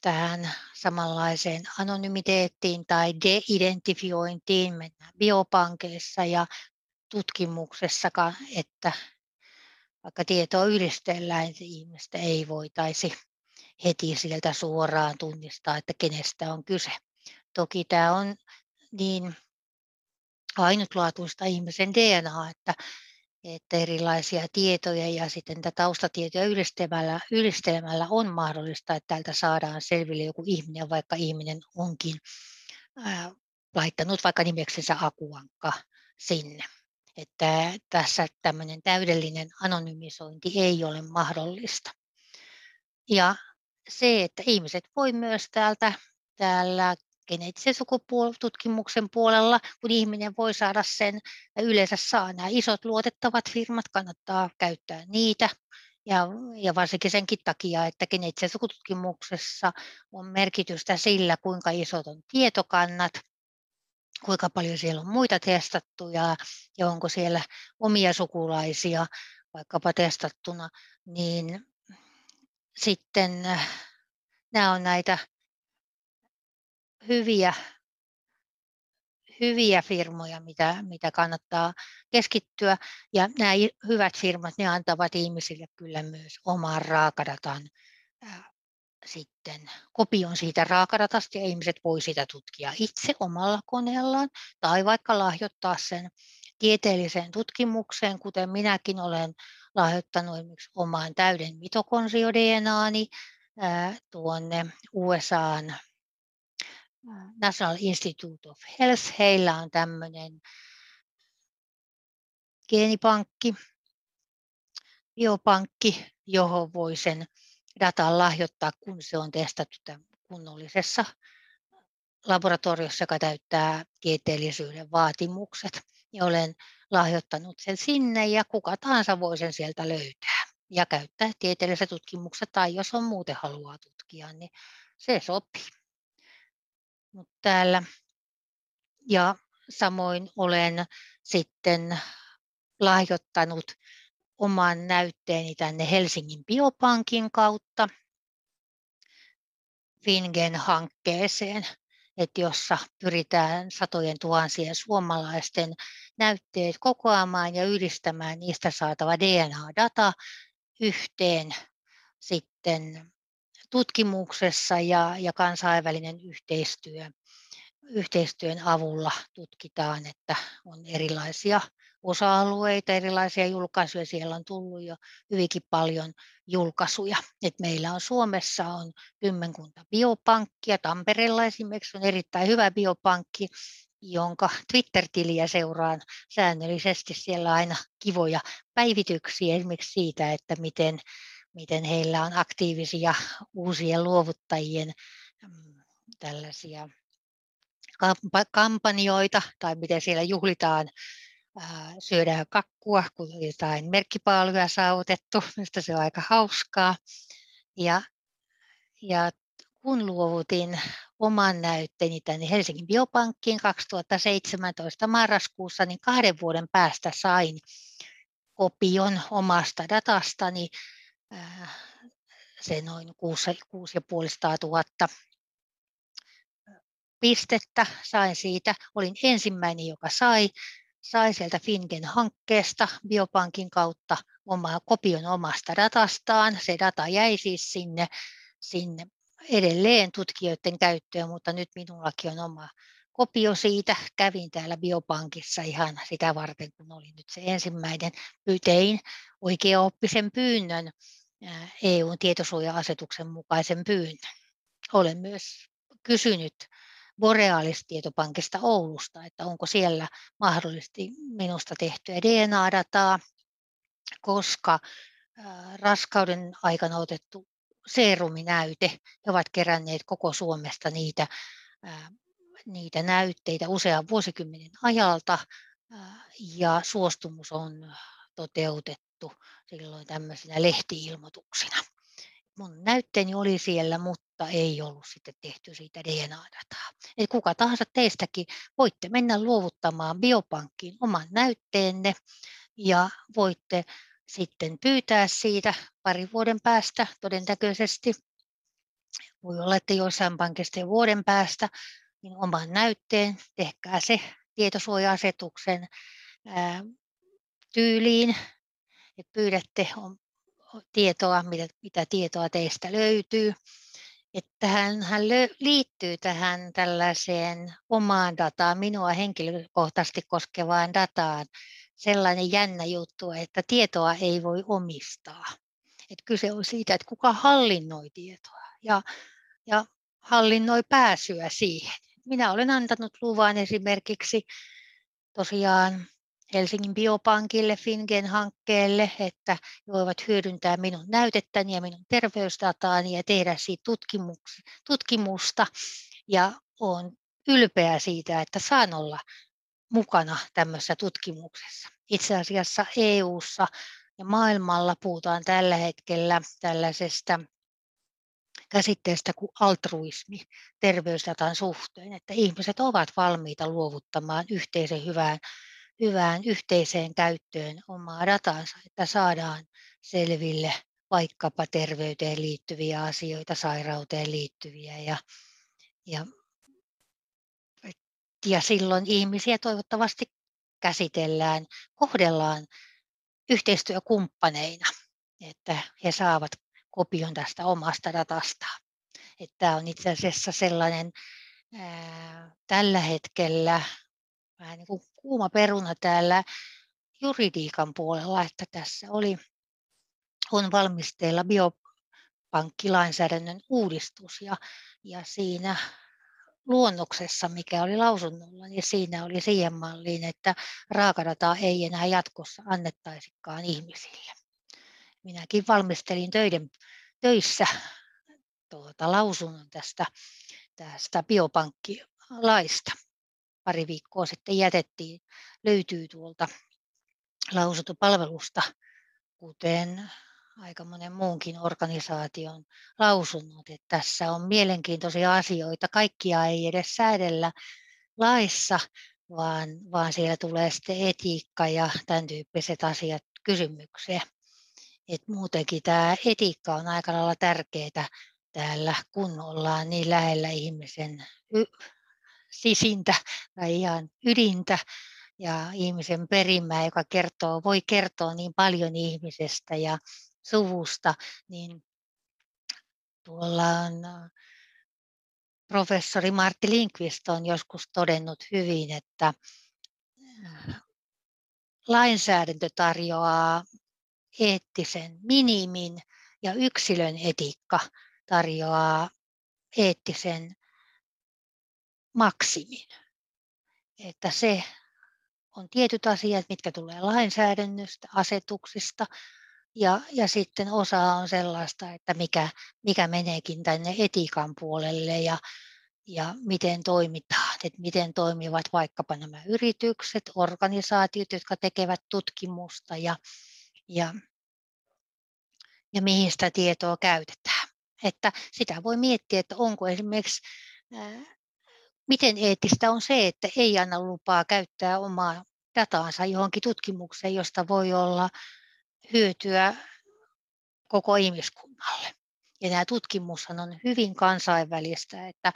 Tähän samanlaiseen anonymiteettiin tai de-identifiointiin mennään biopankeissa ja tutkimuksessa, että vaikka tietoa yhdistellään, niin ihmistä ei voitaisi heti sieltä suoraan tunnistaa, että kenestä on kyse. Toki tämä on niin ainutlaatuista ihmisen DNA, että, että erilaisia tietoja ja sitten tätä taustatietoja yhdistelemällä, yhdistelemällä on mahdollista, että täältä saadaan selville joku ihminen, vaikka ihminen onkin ää, laittanut vaikka nimeksensä akuankka sinne. Että tässä tämmöinen täydellinen anonymisointi ei ole mahdollista. Ja se, että ihmiset voi myös täältä täällä geneettisen sukupuolitutkimuksen puolella, kun ihminen voi saada sen, ja yleensä saa nämä isot luotettavat firmat, kannattaa käyttää niitä, ja, ja varsinkin senkin takia, että geneettisessä sukututkimuksessa on merkitystä sillä, kuinka isot on tietokannat, kuinka paljon siellä on muita testattuja ja onko siellä omia sukulaisia vaikkapa testattuna, niin sitten äh, nämä on näitä hyviä, hyviä firmoja, mitä, mitä kannattaa keskittyä. Ja nämä hyvät firmat, ne antavat ihmisille kyllä myös oman raakadatan sitten kopion siitä raakadatasta ja ihmiset voi sitä tutkia itse omalla koneellaan tai vaikka lahjoittaa sen tieteelliseen tutkimukseen, kuten minäkin olen lahjoittanut esimerkiksi omaan täyden mitokondrio-DNAni tuonne USAan National Institute of Health. Heillä on tämmöinen geenipankki, biopankki, johon voi sen datan lahjoittaa, kun se on testattu kunnollisessa laboratoriossa, joka täyttää tieteellisyyden vaatimukset. Ja olen lahjoittanut sen sinne ja kuka tahansa voi sen sieltä löytää ja käyttää tieteellisessä tutkimuksessa tai jos on muuten haluaa tutkia, niin se sopii. Täällä. Ja samoin olen sitten lahjoittanut oman näytteeni tänne Helsingin biopankin kautta Fingen-hankkeeseen, että jossa pyritään satojen tuhansien suomalaisten näytteet kokoamaan ja yhdistämään niistä saatava DNA-data yhteen sitten tutkimuksessa ja, ja kansainvälinen yhteistyö. Yhteistyön avulla tutkitaan, että on erilaisia osa-alueita, erilaisia julkaisuja. Siellä on tullut jo hyvinkin paljon julkaisuja. Et meillä on Suomessa on kymmenkunta biopankkia. Tampereella esimerkiksi on erittäin hyvä biopankki, jonka Twitter-tiliä seuraan säännöllisesti. Siellä aina kivoja päivityksiä esimerkiksi siitä, että miten, miten heillä on aktiivisia uusien luovuttajien mm, tällaisia kampanjoita tai miten siellä juhlitaan syödään kakkua, kun jotain merkkipaaluja saavutettu. Minusta se on aika hauskaa. Ja, ja kun luovutin oman näytteeni tänne Helsingin biopankkiin 2017 marraskuussa, niin kahden vuoden päästä sain kopion omasta datastani, se noin 6500 000 pistettä, sain siitä, olin ensimmäinen, joka sai, sai sieltä Fingen-hankkeesta biopankin kautta oma, kopion omasta datastaan. Se data jäi siis sinne, sinne edelleen tutkijoiden käyttöön, mutta nyt minullakin on oma kopio siitä. Kävin täällä biopankissa ihan sitä varten, kun oli nyt se ensimmäinen. Tein oikeaoppisen pyynnön, EUn tietosuoja-asetuksen mukaisen pyynnön. Olen myös kysynyt Borealis-tietopankista Oulusta, että onko siellä mahdollisesti minusta tehtyä DNA-dataa, koska raskauden aikana otettu seeruminäyte, he ovat keränneet koko Suomesta niitä, niitä näytteitä usean vuosikymmenen ajalta ja suostumus on toteutettu silloin tämmöisinä lehtiilmoituksina. Mun näytteeni oli siellä, mutta ei ollut sitten tehty siitä DNA-dataa. Eli kuka tahansa teistäkin voitte mennä luovuttamaan biopankkiin oman näytteenne ja voitte sitten pyytää siitä parin vuoden päästä todennäköisesti. Voi olla, että joissain pankista vuoden päästä niin oman näytteen, tehkää se tietosuoja-asetuksen ää, tyyliin, että pyydätte tietoa, mitä, mitä tietoa teistä löytyy. Että hän, hän liittyy tähän tällaiseen omaan dataan, minua henkilökohtaisesti koskevaan dataan, sellainen jännä juttu, että tietoa ei voi omistaa. Et kyse on siitä, että kuka hallinnoi tietoa ja, ja hallinnoi pääsyä siihen. Minä olen antanut luvan esimerkiksi tosiaan Helsingin biopankille, Fingen-hankkeelle, että voivat hyödyntää minun näytettäni ja minun terveysdataani ja tehdä siitä tutkimusta. Ja olen ylpeä siitä, että saan olla mukana tämmöisessä tutkimuksessa. Itse asiassa EU:ssa ja maailmalla puhutaan tällä hetkellä tällaisesta käsitteestä kuin altruismi terveysdatan suhteen, että ihmiset ovat valmiita luovuttamaan yhteisen hyvään, hyvään yhteiseen käyttöön omaa datansa, että saadaan selville vaikkapa terveyteen liittyviä asioita, sairauteen liittyviä ja, ja ja silloin ihmisiä toivottavasti käsitellään, kohdellaan yhteistyökumppaneina, että he saavat kopion tästä omasta datastaan. Tämä on itse asiassa sellainen ää, tällä hetkellä vähän niin kuin kuuma peruna täällä juridiikan puolella, että tässä oli, on valmisteilla biopankkilainsäädännön uudistus ja, ja siinä luonnoksessa, mikä oli lausunnolla, niin siinä oli siihen malliin, että raakadataa ei enää jatkossa annettaisikaan ihmisille. Minäkin valmistelin töiden, töissä tuota, lausunnon tästä, tästä biopankkilaista. Pari viikkoa sitten jätettiin, löytyy tuolta lausuntopalvelusta, kuten aika monen muunkin organisaation lausunnot, että tässä on mielenkiintoisia asioita. Kaikkia ei edes säädellä laissa, vaan, vaan siellä tulee sitten etiikka ja tämän tyyppiset asiat kysymykseen. Et muutenkin tämä etiikka on aika lailla tärkeää täällä, kun ollaan niin lähellä ihmisen sisintä tai ihan ydintä ja ihmisen perimää, joka kertoo, voi kertoa niin paljon ihmisestä ja suvusta, niin tuolla on äh, professori Martti Linkvist on joskus todennut hyvin, että äh, lainsäädäntö tarjoaa eettisen minimin ja yksilön etiikka tarjoaa eettisen maksimin. Että se on tietyt asiat, mitkä tulee lainsäädännöstä, asetuksista, ja, ja sitten osa on sellaista, että mikä, mikä meneekin tänne etiikan puolelle ja, ja miten toimitaan, että miten toimivat vaikkapa nämä yritykset, organisaatiot, jotka tekevät tutkimusta ja, ja, ja mihin sitä tietoa käytetään. Että sitä voi miettiä, että onko esimerkiksi, miten eettistä on se, että ei anna lupaa käyttää omaa dataansa johonkin tutkimukseen, josta voi olla hyötyä koko ihmiskunnalle. Ja tämä tutkimushan on hyvin kansainvälistä, että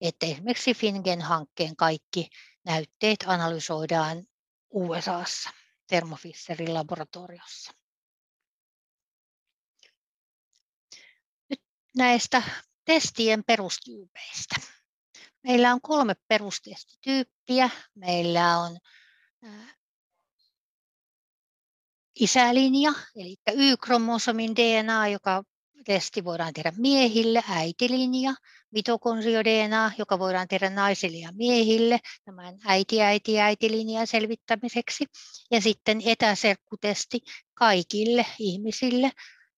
että esimerkiksi Fingen-hankkeen kaikki näytteet analysoidaan USAssa Thermo Fisherin laboratoriossa. Nyt näistä testien perustyypeistä. Meillä on kolme perustestityyppiä. Meillä on isälinja, eli Y-kromosomin DNA, joka testi voidaan tehdä miehille, äitilinja, mitokondrio-DNA, joka voidaan tehdä naisille ja miehille, tämän äiti-äiti-äitilinjan selvittämiseksi, ja sitten etäserkkutesti kaikille ihmisille,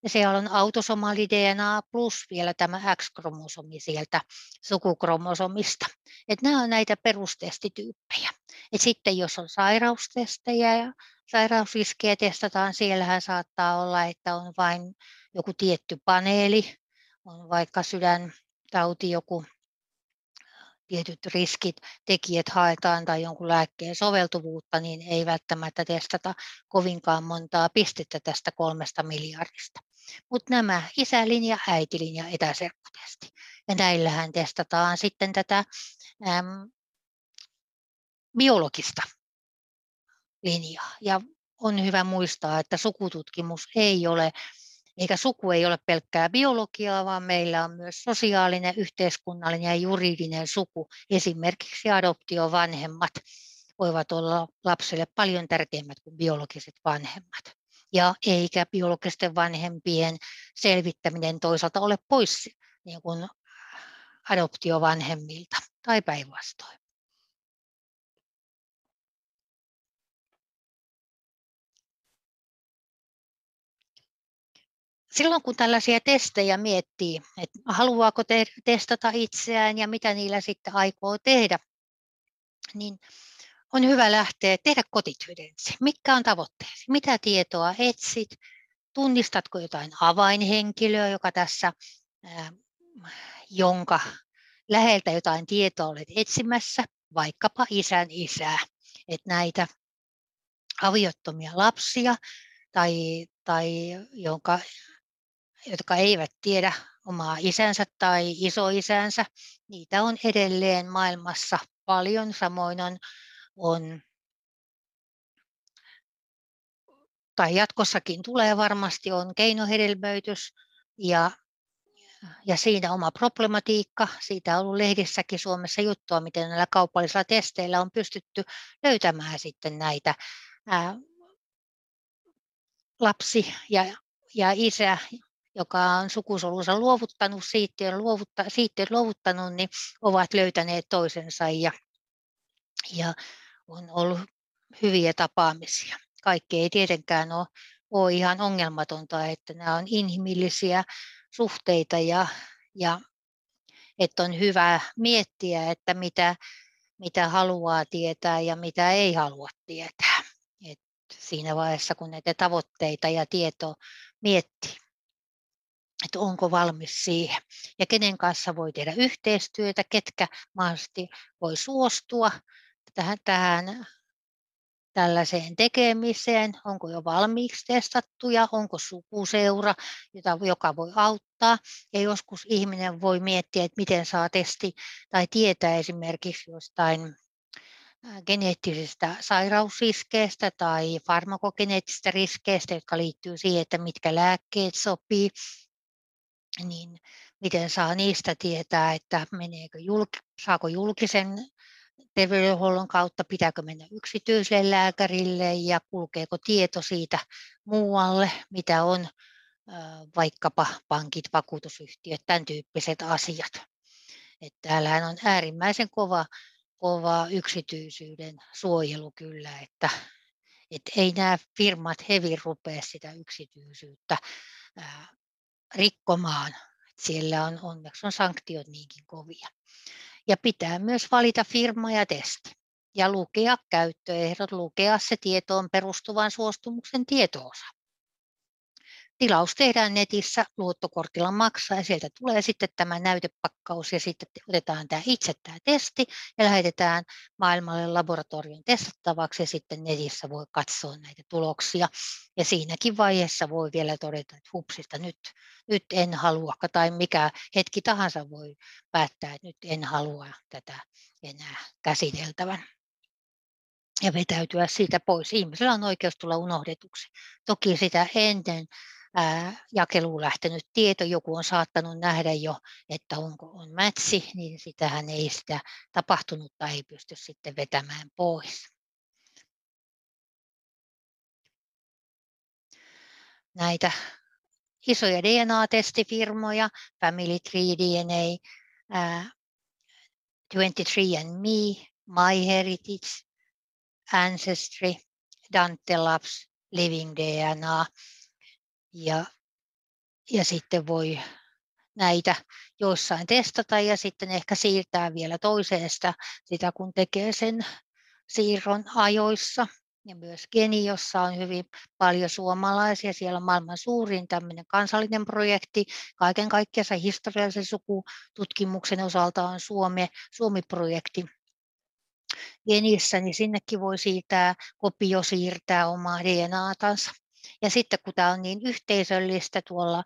siellä on autosomaali DNA plus vielä tämä X-kromosomi sieltä sukukromosomista. Et nämä on näitä perustestityyppejä. Et sitten jos on sairaustestejä ja sairausriskejä testataan, siellähän saattaa olla, että on vain joku tietty paneeli, on vaikka sydäntauti, joku tietyt riskit, tekijät haetaan tai jonkun lääkkeen soveltuvuutta, niin ei välttämättä testata kovinkaan montaa pistettä tästä kolmesta miljardista. Mutta nämä isälinja, äitilinja, etäserkkutesti. Ja näillähän testataan sitten tätä äm, biologista linjaa. Ja on hyvä muistaa, että sukututkimus ei ole eikä suku ei ole pelkkää biologiaa, vaan meillä on myös sosiaalinen, yhteiskunnallinen ja juridinen suku. Esimerkiksi adoptiovanhemmat voivat olla lapselle paljon tärkeimmät kuin biologiset vanhemmat. Ja eikä biologisten vanhempien selvittäminen toisaalta ole pois niin kuin adoptiovanhemmilta tai päinvastoin. Silloin kun tällaisia testejä miettii, että haluaako te- testata itseään ja mitä niillä sitten aikoo tehdä, niin on hyvä lähteä tehdä kotityöt Mitkä on tavoitteesi? Mitä tietoa etsit? Tunnistatko jotain avainhenkilöä, joka tässä, ää, jonka läheltä jotain tietoa olet etsimässä, vaikkapa isän isää, että näitä aviottomia lapsia tai, tai jonka jotka eivät tiedä omaa isänsä tai isoisänsä, niitä on edelleen maailmassa paljon. Samoin on, on tai jatkossakin tulee varmasti, on keinohedelmöitys ja, ja siinä oma problematiikka. Siitä on ollut lehdissäkin Suomessa juttua, miten näillä kaupallisilla testeillä on pystytty löytämään sitten näitä ää, lapsi ja, ja isä joka on sukusolunsa luovuttanut, siittiön, luovutta, siittiön luovuttanut, niin ovat löytäneet toisensa ja, ja on ollut hyviä tapaamisia. Kaikki ei tietenkään ole, ole ihan ongelmatonta, että nämä on inhimillisiä suhteita ja, ja että on hyvä miettiä, että mitä, mitä haluaa tietää ja mitä ei halua tietää. Et siinä vaiheessa, kun näitä tavoitteita ja tietoa miettii että onko valmis siihen ja kenen kanssa voi tehdä yhteistyötä, ketkä mahdollisesti voi suostua tähän, tähän tällaiseen tekemiseen, onko jo valmiiksi testattuja, onko sukuseura, jota, joka voi auttaa. Ja joskus ihminen voi miettiä, että miten saa testi tai tietää esimerkiksi jostain geneettisistä sairausriskeistä tai farmakogeneettisistä riskeistä, jotka liittyy siihen, että mitkä lääkkeet sopii niin miten saa niistä tietää, että meneekö julk- saako julkisen terveydenhuollon kautta, pitääkö mennä yksityiselle lääkärille ja kulkeeko tieto siitä muualle, mitä on vaikkapa pankit, vakuutusyhtiöt, tämän tyyppiset asiat. Että täällähän on äärimmäisen kova, kova yksityisyyden suojelu kyllä, että, että ei nämä firmat hevin rupea sitä yksityisyyttä rikkomaan. Siellä on onneksi on sanktiot niinkin kovia. Ja pitää myös valita firma ja testi ja lukea käyttöehdot, lukea se tietoon perustuvan suostumuksen tietoosa. Tilaus tehdään netissä, luottokortilla maksaa ja sieltä tulee sitten tämä näytepakkaus ja sitten otetaan tämä itse tämä testi ja lähetetään maailmalle laboratorion testattavaksi ja sitten netissä voi katsoa näitä tuloksia. Ja siinäkin vaiheessa voi vielä todeta, että hupsista nyt, nyt en halua tai mikä hetki tahansa voi päättää, että nyt en halua tätä enää käsiteltävän ja vetäytyä siitä pois. Ihmisellä on oikeus tulla unohdetuksi. Toki sitä ennen jakeluun lähtenyt tieto, joku on saattanut nähdä jo, että onko on mätsi, niin sitähän ei sitä tapahtunutta ei pysty sitten vetämään pois. Näitä isoja DNA-testifirmoja, Family Tree DNA, 23andMe, MyHeritage, Ancestry, Dante Labs, Living DNA, ja, ja sitten voi näitä joissain testata ja sitten ehkä siirtää vielä toiseesta sitä, kun tekee sen siirron ajoissa. Ja myös Geni, jossa on hyvin paljon suomalaisia. Siellä on maailman suurin tämmöinen kansallinen projekti. Kaiken kaikkiaan historiallisen sukututkimuksen osalta on Suomi, Suomi-projekti Genissä, niin sinnekin voi siirtää, kopio siirtää omaa DNAtansa. Ja sitten kun tämä on niin yhteisöllistä tuolla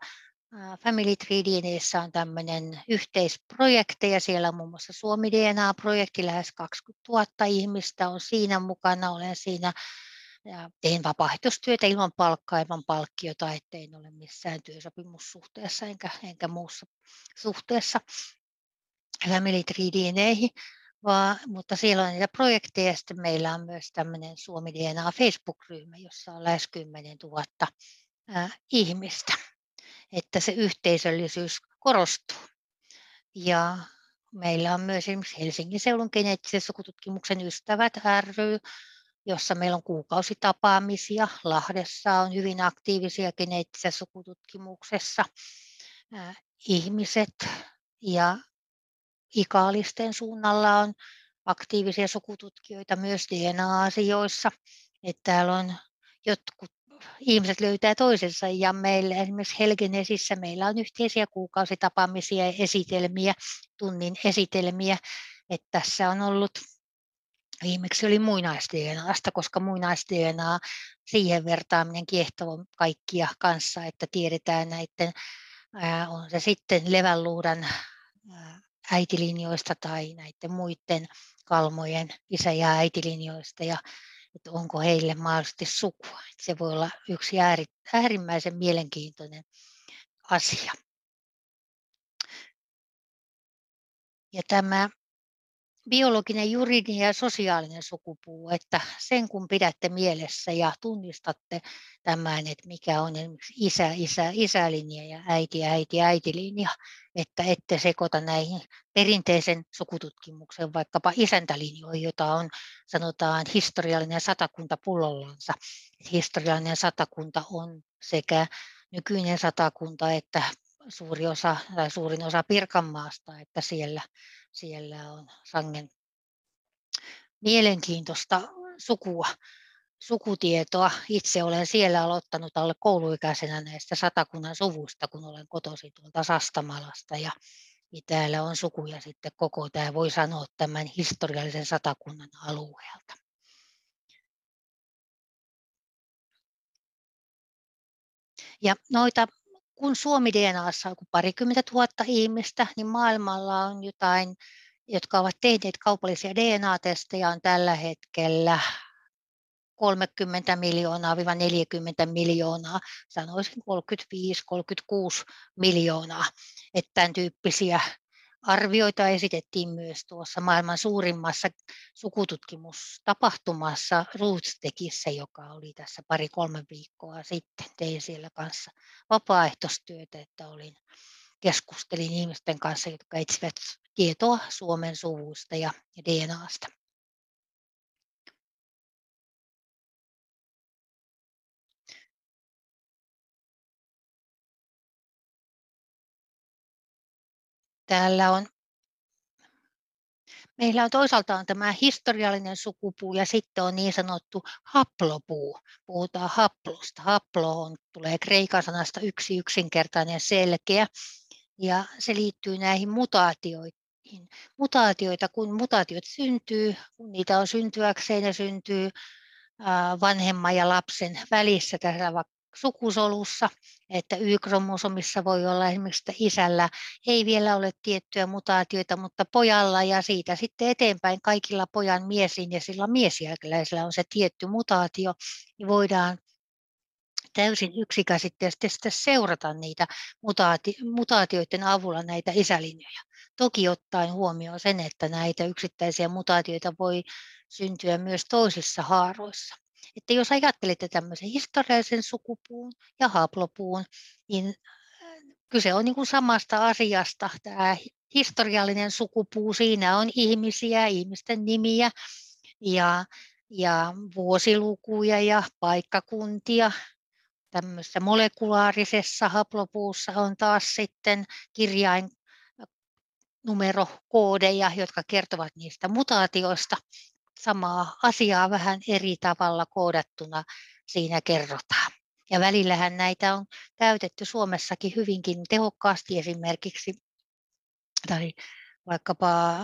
Family Tree DNAssa on tämmöinen yhteisprojekti ja siellä on muun muassa Suomi DNA-projekti, lähes 20 000 ihmistä on siinä mukana, olen siinä. Ja teen vapaaehtoistyötä ilman palkkaa, ilman palkkiota, ettein ole missään työsopimussuhteessa enkä, enkä muussa suhteessa Family Tree DNAihin vaan, mutta siellä on niitä projekteja ja sitten meillä on myös tämmöinen Suomi DNA Facebook-ryhmä, jossa on lähes 10 000 ää, ihmistä, että se yhteisöllisyys korostuu. Ja meillä on myös esimerkiksi Helsingin seudun geneettisen sukututkimuksen ystävät ry, jossa meillä on kuukausitapaamisia. Lahdessa on hyvin aktiivisia geneettisessä sukututkimuksessa ihmiset ja ikaalisten suunnalla on aktiivisia sukututkijoita myös DNA-asioissa. Että täällä on jotkut ihmiset löytää toisensa ja meillä esimerkiksi Helgenesissä meillä on yhteisiä kuukausitapaamisia ja esitelmiä, tunnin esitelmiä. Että tässä on ollut Viimeksi oli muinaisDNAsta, koska muinaisDNA siihen vertaaminen kiehtoo kaikkia kanssa, että tiedetään näiden, on se sitten levänluudan äitilinjoista tai näiden muiden kalmojen isä- ja äitilinjoista ja että onko heille mahdollisesti sukua. Että se voi olla yksi äärimmäisen mielenkiintoinen asia. Ja tämä biologinen, juridinen ja sosiaalinen sukupuu, että sen kun pidätte mielessä ja tunnistatte tämän, että mikä on isä, isä, isälinja ja äiti, äiti, äitilinja, että ette sekoita näihin perinteisen sukututkimuksen, vaikkapa isäntälinjoihin, jota on sanotaan historiallinen satakunta pullollansa. Historiallinen satakunta on sekä nykyinen satakunta että suuri osa, tai suurin osa Pirkanmaasta, että siellä, siellä on sangen mielenkiintoista sukua, sukutietoa. Itse olen siellä aloittanut alle kouluikäisenä näistä satakunnan suvusta, kun olen kotosi tuolta Sastamalasta ja niin täällä on sukuja sitten koko tämä, voi sanoa tämän historiallisen satakunnan alueelta. Ja noita kun Suomi DNAssa on parikymmentä tuhatta ihmistä, niin maailmalla on jotain, jotka ovat tehneet kaupallisia DNA-testejä, on tällä hetkellä 30 miljoonaa 40 miljoonaa, sanoisin 35-36 miljoonaa, että tämän tyyppisiä arvioita esitettiin myös tuossa maailman suurimmassa sukututkimustapahtumassa Rootstekissä, joka oli tässä pari-kolme viikkoa sitten. Tein siellä kanssa vapaaehtoistyötä, että olin, keskustelin ihmisten kanssa, jotka etsivät tietoa Suomen suvuista ja DNAsta. Täällä on meillä on toisaalta on tämä historiallinen sukupuu ja sitten on niin sanottu haplopuu. Puhutaan haplosta. Haplo on, tulee kreikan sanasta yksi yksinkertainen selkeä ja se liittyy näihin mutaatioihin. Mutaatioita, kun mutaatiot syntyy, kun niitä on syntyäkseen, ne syntyy vanhemman ja lapsen välissä tässä sukusolussa, että Y-kromosomissa voi olla esimerkiksi, että isällä ei vielä ole tiettyjä mutaatioita, mutta pojalla ja siitä sitten eteenpäin kaikilla pojan miesin ja sillä miesjälkeläisillä on se tietty mutaatio, niin voidaan täysin yksikäsitteisesti seurata niitä mutaati- mutaatioiden avulla näitä isälinjoja. Toki ottaen huomioon sen, että näitä yksittäisiä mutaatioita voi syntyä myös toisissa haaroissa. Että jos ajattelitte tämmöisen historiallisen sukupuun ja haplopuun, niin kyse on niin kuin samasta asiasta. Tämä historiallinen sukupuu, siinä on ihmisiä, ihmisten nimiä ja, ja vuosilukuja ja paikkakuntia. Tämmöisessä molekulaarisessa haplopuussa on taas sitten kirjain numerokoodeja, jotka kertovat niistä mutaatioista samaa asiaa vähän eri tavalla koodattuna siinä kerrotaan. Ja välillähän näitä on käytetty Suomessakin hyvinkin tehokkaasti esimerkiksi tai vaikkapa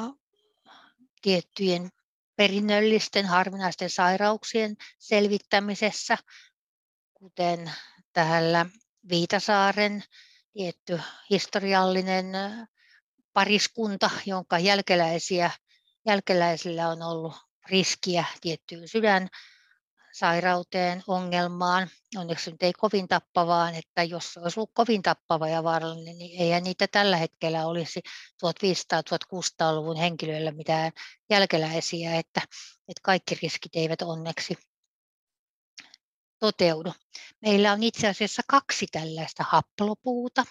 tiettyjen perinnöllisten harvinaisten sairauksien selvittämisessä, kuten täällä Viitasaaren tietty historiallinen pariskunta, jonka jälkeläisiä, jälkeläisillä on ollut riskiä tiettyyn sydänsairauteen, ongelmaan. Onneksi nyt ei kovin tappavaan, että jos se olisi ollut kovin tappava ja vaarallinen, niin eihän niitä tällä hetkellä olisi 1500-1600-luvun henkilöillä mitään jälkeläisiä, että, että kaikki riskit eivät onneksi toteudu. Meillä on itse asiassa kaksi tällaista haplopuuta.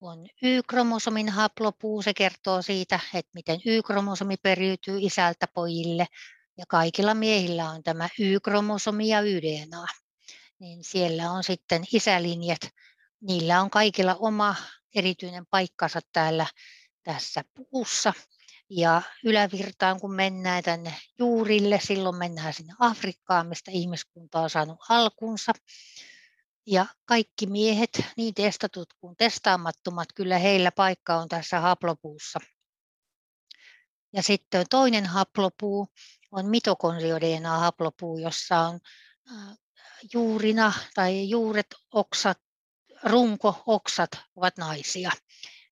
On Y-kromosomin haplopuu, se kertoo siitä, että miten Y-kromosomi periytyy isältä pojille ja kaikilla miehillä on tämä Y-kromosomi ja YDNA, niin siellä on sitten isälinjat, niillä on kaikilla oma erityinen paikkansa täällä tässä puussa. Ja ylävirtaan, kun mennään tänne juurille, silloin mennään sinne Afrikkaan, mistä ihmiskunta on saanut alkunsa. Ja kaikki miehet, niin testatut kuin testaamattomat, kyllä heillä paikka on tässä haplopuussa. Ja sitten toinen haplopuu, on mitokondrio-DNA-haplopuu, jossa on juurina tai juuret, oksat, runko, oksat ovat naisia,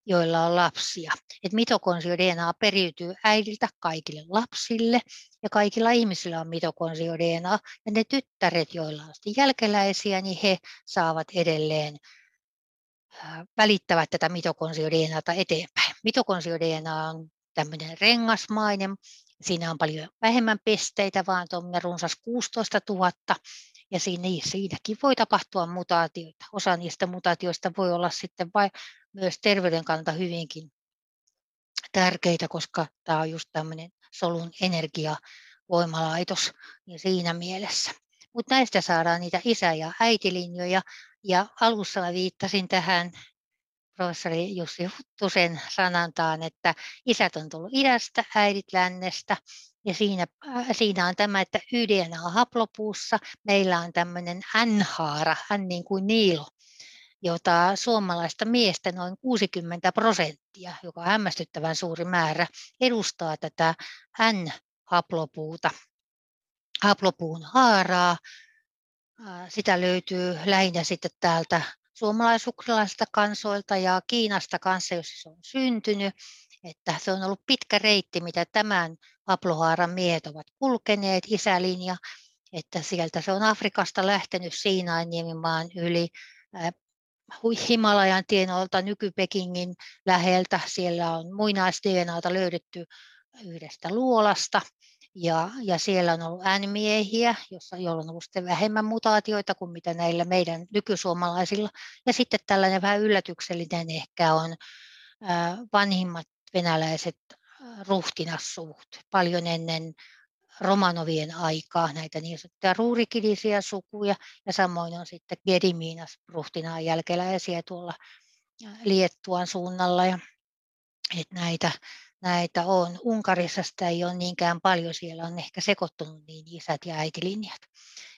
joilla on lapsia. Et mitokondrio-DNA periytyy äidiltä kaikille lapsille ja kaikilla ihmisillä on mitokondrio-DNA. Ja ne tyttäret, joilla on jälkeläisiä, niin he saavat edelleen välittävät tätä mitokondrio-DNAta eteenpäin. Mitokondrio-DNA on tämmöinen rengasmainen Siinä on paljon vähemmän pesteitä, vaan tuommoinen runsas 16 000. Ja siinä, siinäkin voi tapahtua mutaatioita. Osa niistä mutaatioista voi olla sitten vai myös terveyden kannalta hyvinkin tärkeitä, koska tämä on just tämmöinen solun energiavoimalaitos niin siinä mielessä. Mutta näistä saadaan niitä isä- ja äitilinjoja. Ja alussa mä viittasin tähän professori Jussi Huttusen sanantaan, että isät on tullut idästä, äidit lännestä. Ja siinä, äh, siinä on tämä, että YDNA-haplopuussa meillä on tämmöinen N-haara, N niin kuin niilo, jota suomalaista miestä noin 60 prosenttia, joka on hämmästyttävän suuri määrä, edustaa tätä N-haplopuuta, haplopuun haaraa. Äh, sitä löytyy lähinnä sitten täältä suomalaisukralaisilta kansoilta ja Kiinasta kanssa, jossa se on syntynyt. Että se on ollut pitkä reitti, mitä tämän Aplohaaran miehet ovat kulkeneet, isälinja, että sieltä se on Afrikasta lähtenyt Siinain niemimaan yli Himalajan tienoilta nykypekingin läheltä. Siellä on muinaisDNAta löydetty yhdestä luolasta ja, ja siellä on ollut äänimiehiä, jossa, joilla on ollut sitten vähemmän mutaatioita kuin mitä näillä meidän nykysuomalaisilla. Ja sitten tällainen vähän yllätyksellinen ehkä on vanhimmat venäläiset ruhtinassuut, paljon ennen Romanovien aikaa näitä niin sanottuja ruurikilisiä sukuja, ja samoin on sitten Gediminas ruhtinaan jälkeläisiä tuolla Liettuan suunnalla. Ja, että näitä näitä on. Unkarissa sitä ei ole niinkään paljon, siellä on ehkä sekoittunut niin isät ja äitilinjat.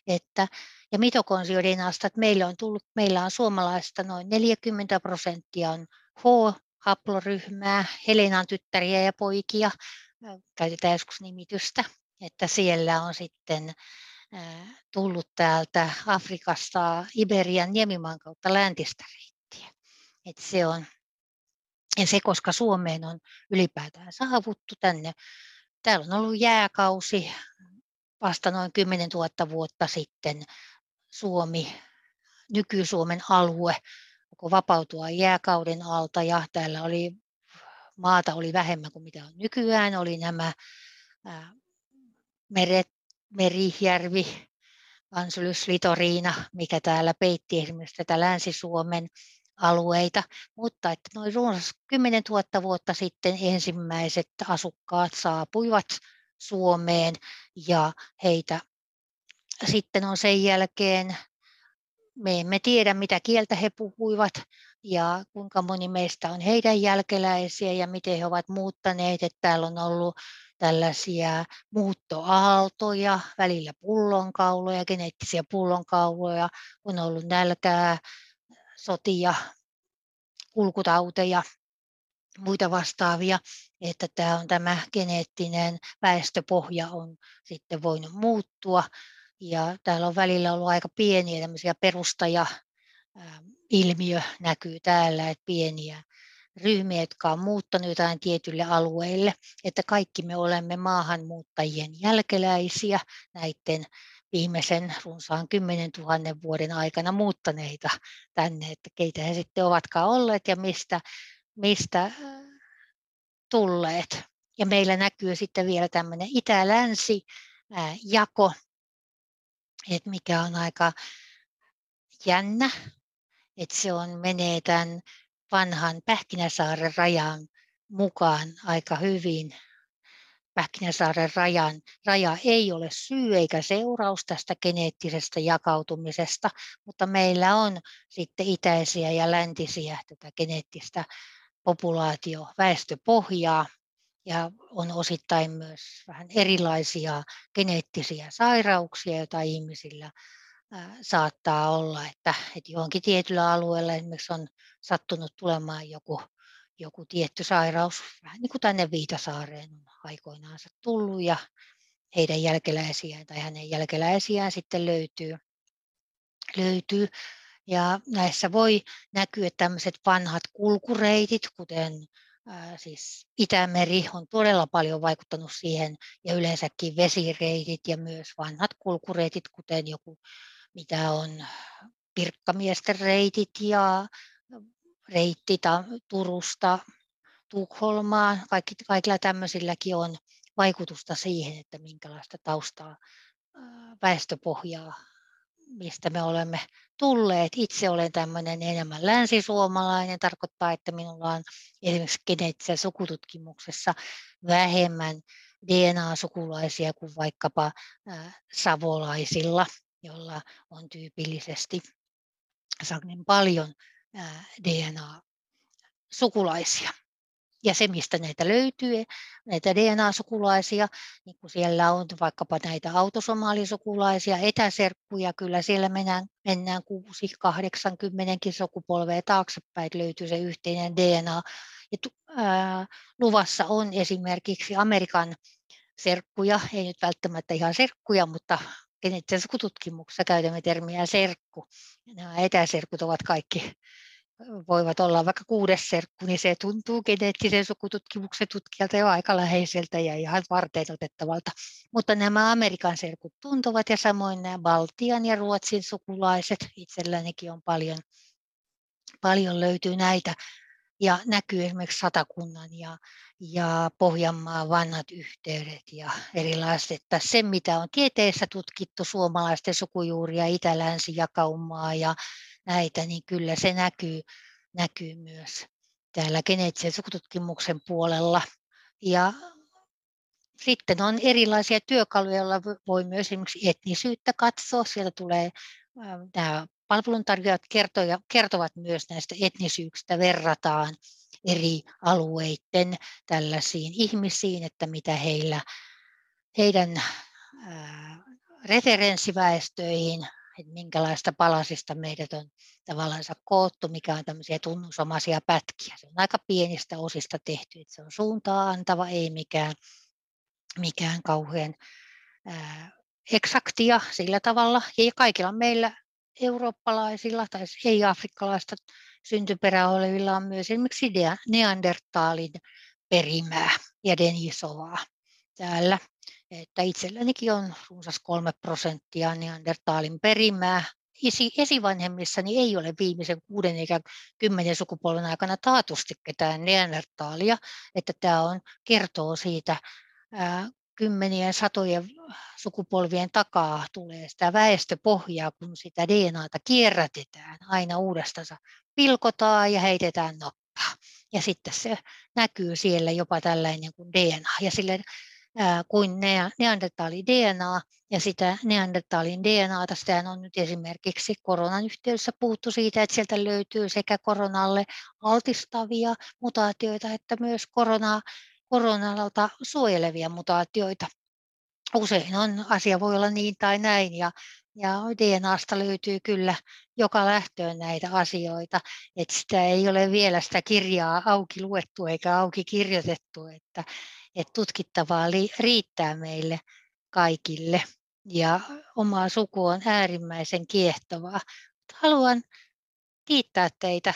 Että, ja mitokondriodinasta, että meillä on tullut, meillä on suomalaista noin 40 prosenttia on H-haploryhmää, Helenan tyttäriä ja poikia, käytetään joskus nimitystä, että siellä on sitten tullut täältä Afrikasta Iberian niemimaan kautta läntistä reittiä. Et se on, ja se, koska Suomeen on ylipäätään saavuttu tänne. Täällä on ollut jääkausi vasta noin 10 000 vuotta sitten. Suomi, nyky-Suomen alue, koko vapautua jääkauden alta ja täällä oli maata oli vähemmän kuin mitä on nykyään. Oli nämä meret, Merijärvi, Ansulus Litoriina, mikä täällä peitti esimerkiksi tätä Länsi-Suomen alueita, mutta että noin runsas 10 000 vuotta sitten ensimmäiset asukkaat saapuivat Suomeen ja heitä sitten on sen jälkeen, me emme tiedä mitä kieltä he puhuivat ja kuinka moni meistä on heidän jälkeläisiä ja miten he ovat muuttaneet, että täällä on ollut tällaisia muuttoaaltoja, välillä pullonkauloja, geneettisiä pullonkauloja, on ollut nälkää, sotia, kulkutauteja, muita vastaavia, että tämä on tämä geneettinen väestöpohja on sitten voinut muuttua. Ja täällä on välillä ollut aika pieniä tämmöisiä perustaja ilmiö näkyy täällä, että pieniä ryhmiä, jotka on muuttanut jotain tietylle alueille, että kaikki me olemme maahanmuuttajien jälkeläisiä näiden viimeisen runsaan 10 000 vuoden aikana muuttaneita tänne, että keitä he sitten ovatkaan olleet ja mistä, mistä äh, tulleet. Ja meillä näkyy sitten vielä tämmöinen itä-länsi äh, jako, että mikä on aika jännä, että se on menee tämän vanhan Pähkinäsaaren rajan mukaan aika hyvin. Pähkinäsaaren rajan, raja ei ole syy eikä seuraus tästä geneettisestä jakautumisesta, mutta meillä on sitten itäisiä ja läntisiä tätä geneettistä populaatioväestöpohjaa ja on osittain myös vähän erilaisia geneettisiä sairauksia, joita ihmisillä saattaa olla, että, että johonkin tietyllä alueella esimerkiksi on sattunut tulemaan joku, joku tietty sairaus, vähän niin kuin tänne Viitasaareen on aikoinaansa tullut ja heidän jälkeläisiään tai hänen jälkeläisiään sitten löytyy. löytyy. Ja näissä voi näkyä tämmöiset vanhat kulkureitit, kuten ää, siis Itämeri on todella paljon vaikuttanut siihen ja yleensäkin vesireitit ja myös vanhat kulkureitit, kuten joku mitä on pirkkamiesten reitit ja reitti Turusta Tukholmaan. Kaikki, kaikilla tämmöisilläkin on vaikutusta siihen, että minkälaista taustaa väestöpohjaa, mistä me olemme tulleet. Itse olen tämmöinen enemmän länsisuomalainen, tarkoittaa, että minulla on esimerkiksi geneettisessä sukututkimuksessa vähemmän DNA-sukulaisia kuin vaikkapa savolaisilla jolla on tyypillisesti paljon DNA-sukulaisia. Ja se, mistä näitä löytyy, näitä DNA-sukulaisia, niin kun siellä on vaikkapa näitä autosomaalisukulaisia, etäserkkuja, kyllä siellä mennään, mennään 6, 80 sukupolvea taaksepäin, että löytyy se yhteinen DNA. Ja ää, luvassa on esimerkiksi Amerikan serkkuja, ei nyt välttämättä ihan serkkuja, mutta geneettisessä sukututkimuksessa käytämme termiä serkku. Nämä etäserkut ovat kaikki, voivat olla vaikka kuudes serkku, niin se tuntuu geneettisen sukututkimuksen tutkijalta jo aika läheiseltä ja ihan varteen otettavalta. Mutta nämä Amerikan serkut tuntuvat ja samoin nämä Baltian ja Ruotsin sukulaiset, itsellänikin on paljon, paljon löytyy näitä ja näkyy esimerkiksi Satakunnan ja, ja Pohjanmaan vanhat yhteydet ja erilaiset, että se mitä on tieteessä tutkittu suomalaisten sukujuuria, itä-länsi jakaumaa ja näitä, niin kyllä se näkyy, näkyy myös täällä geneettisen sukututkimuksen puolella. Ja sitten on erilaisia työkaluja, joilla voi myös esimerkiksi etnisyyttä katsoa. Sieltä tulee nämä palveluntarjoajat kertovat myös näistä etnisyyksistä, verrataan eri alueiden tällaisiin ihmisiin, että mitä heillä, heidän referenssiväestöihin, että minkälaista palasista meidät on tavallaan koottu, mikä on tämmöisiä tunnusomaisia pätkiä. Se on aika pienistä osista tehty, että se on suuntaa antava, ei mikään, mikään kauhean ää, eksaktia sillä tavalla. Ja kaikilla meillä eurooppalaisilla tai ei-afrikkalaista syntyperää olevilla on myös esimerkiksi neandertaalin perimää ja denisovaa täällä. Että itsellänikin on runsas kolme prosenttia neandertaalin perimää. Esi- esivanhemmissani ei ole viimeisen kuuden eikä kymmenen sukupolven aikana taatusti ketään neandertaalia, että tämä on, kertoo siitä kymmenien, satojen sukupolvien takaa tulee sitä väestöpohjaa, kun sitä DNAta kierrätetään aina uudestaan, pilkotaan ja heitetään noppaa. Ja sitten se näkyy siellä jopa tällainen kuin DNA. Ja sille kuin neandertaali DNA ja sitä neandertaalin DNAta, sitä on nyt esimerkiksi koronan yhteydessä puhuttu siitä, että sieltä löytyy sekä koronalle altistavia mutaatioita että myös koronaa koronalta suojelevia mutaatioita. Usein on, asia voi olla niin tai näin ja, ja DNAsta löytyy kyllä joka lähtöön näitä asioita, että sitä ei ole vielä sitä kirjaa auki luettu eikä auki kirjoitettu, että, että tutkittavaa riittää meille kaikille ja oma suku on äärimmäisen kiehtovaa. Haluan kiittää teitä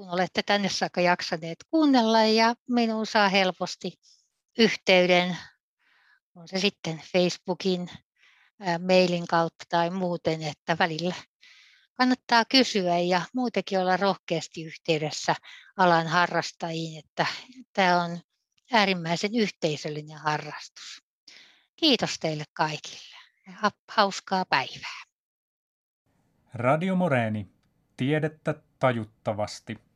kun olette tänne saakka jaksaneet kuunnella ja minuun saa helposti yhteyden, on se sitten Facebookin, mailin kautta tai muuten, että välillä kannattaa kysyä ja muutenkin olla rohkeasti yhteydessä alan harrastajiin, että tämä on äärimmäisen yhteisöllinen harrastus. Kiitos teille kaikille ja hauskaa päivää. Radio Moreeni, tiedettä tajuttavasti.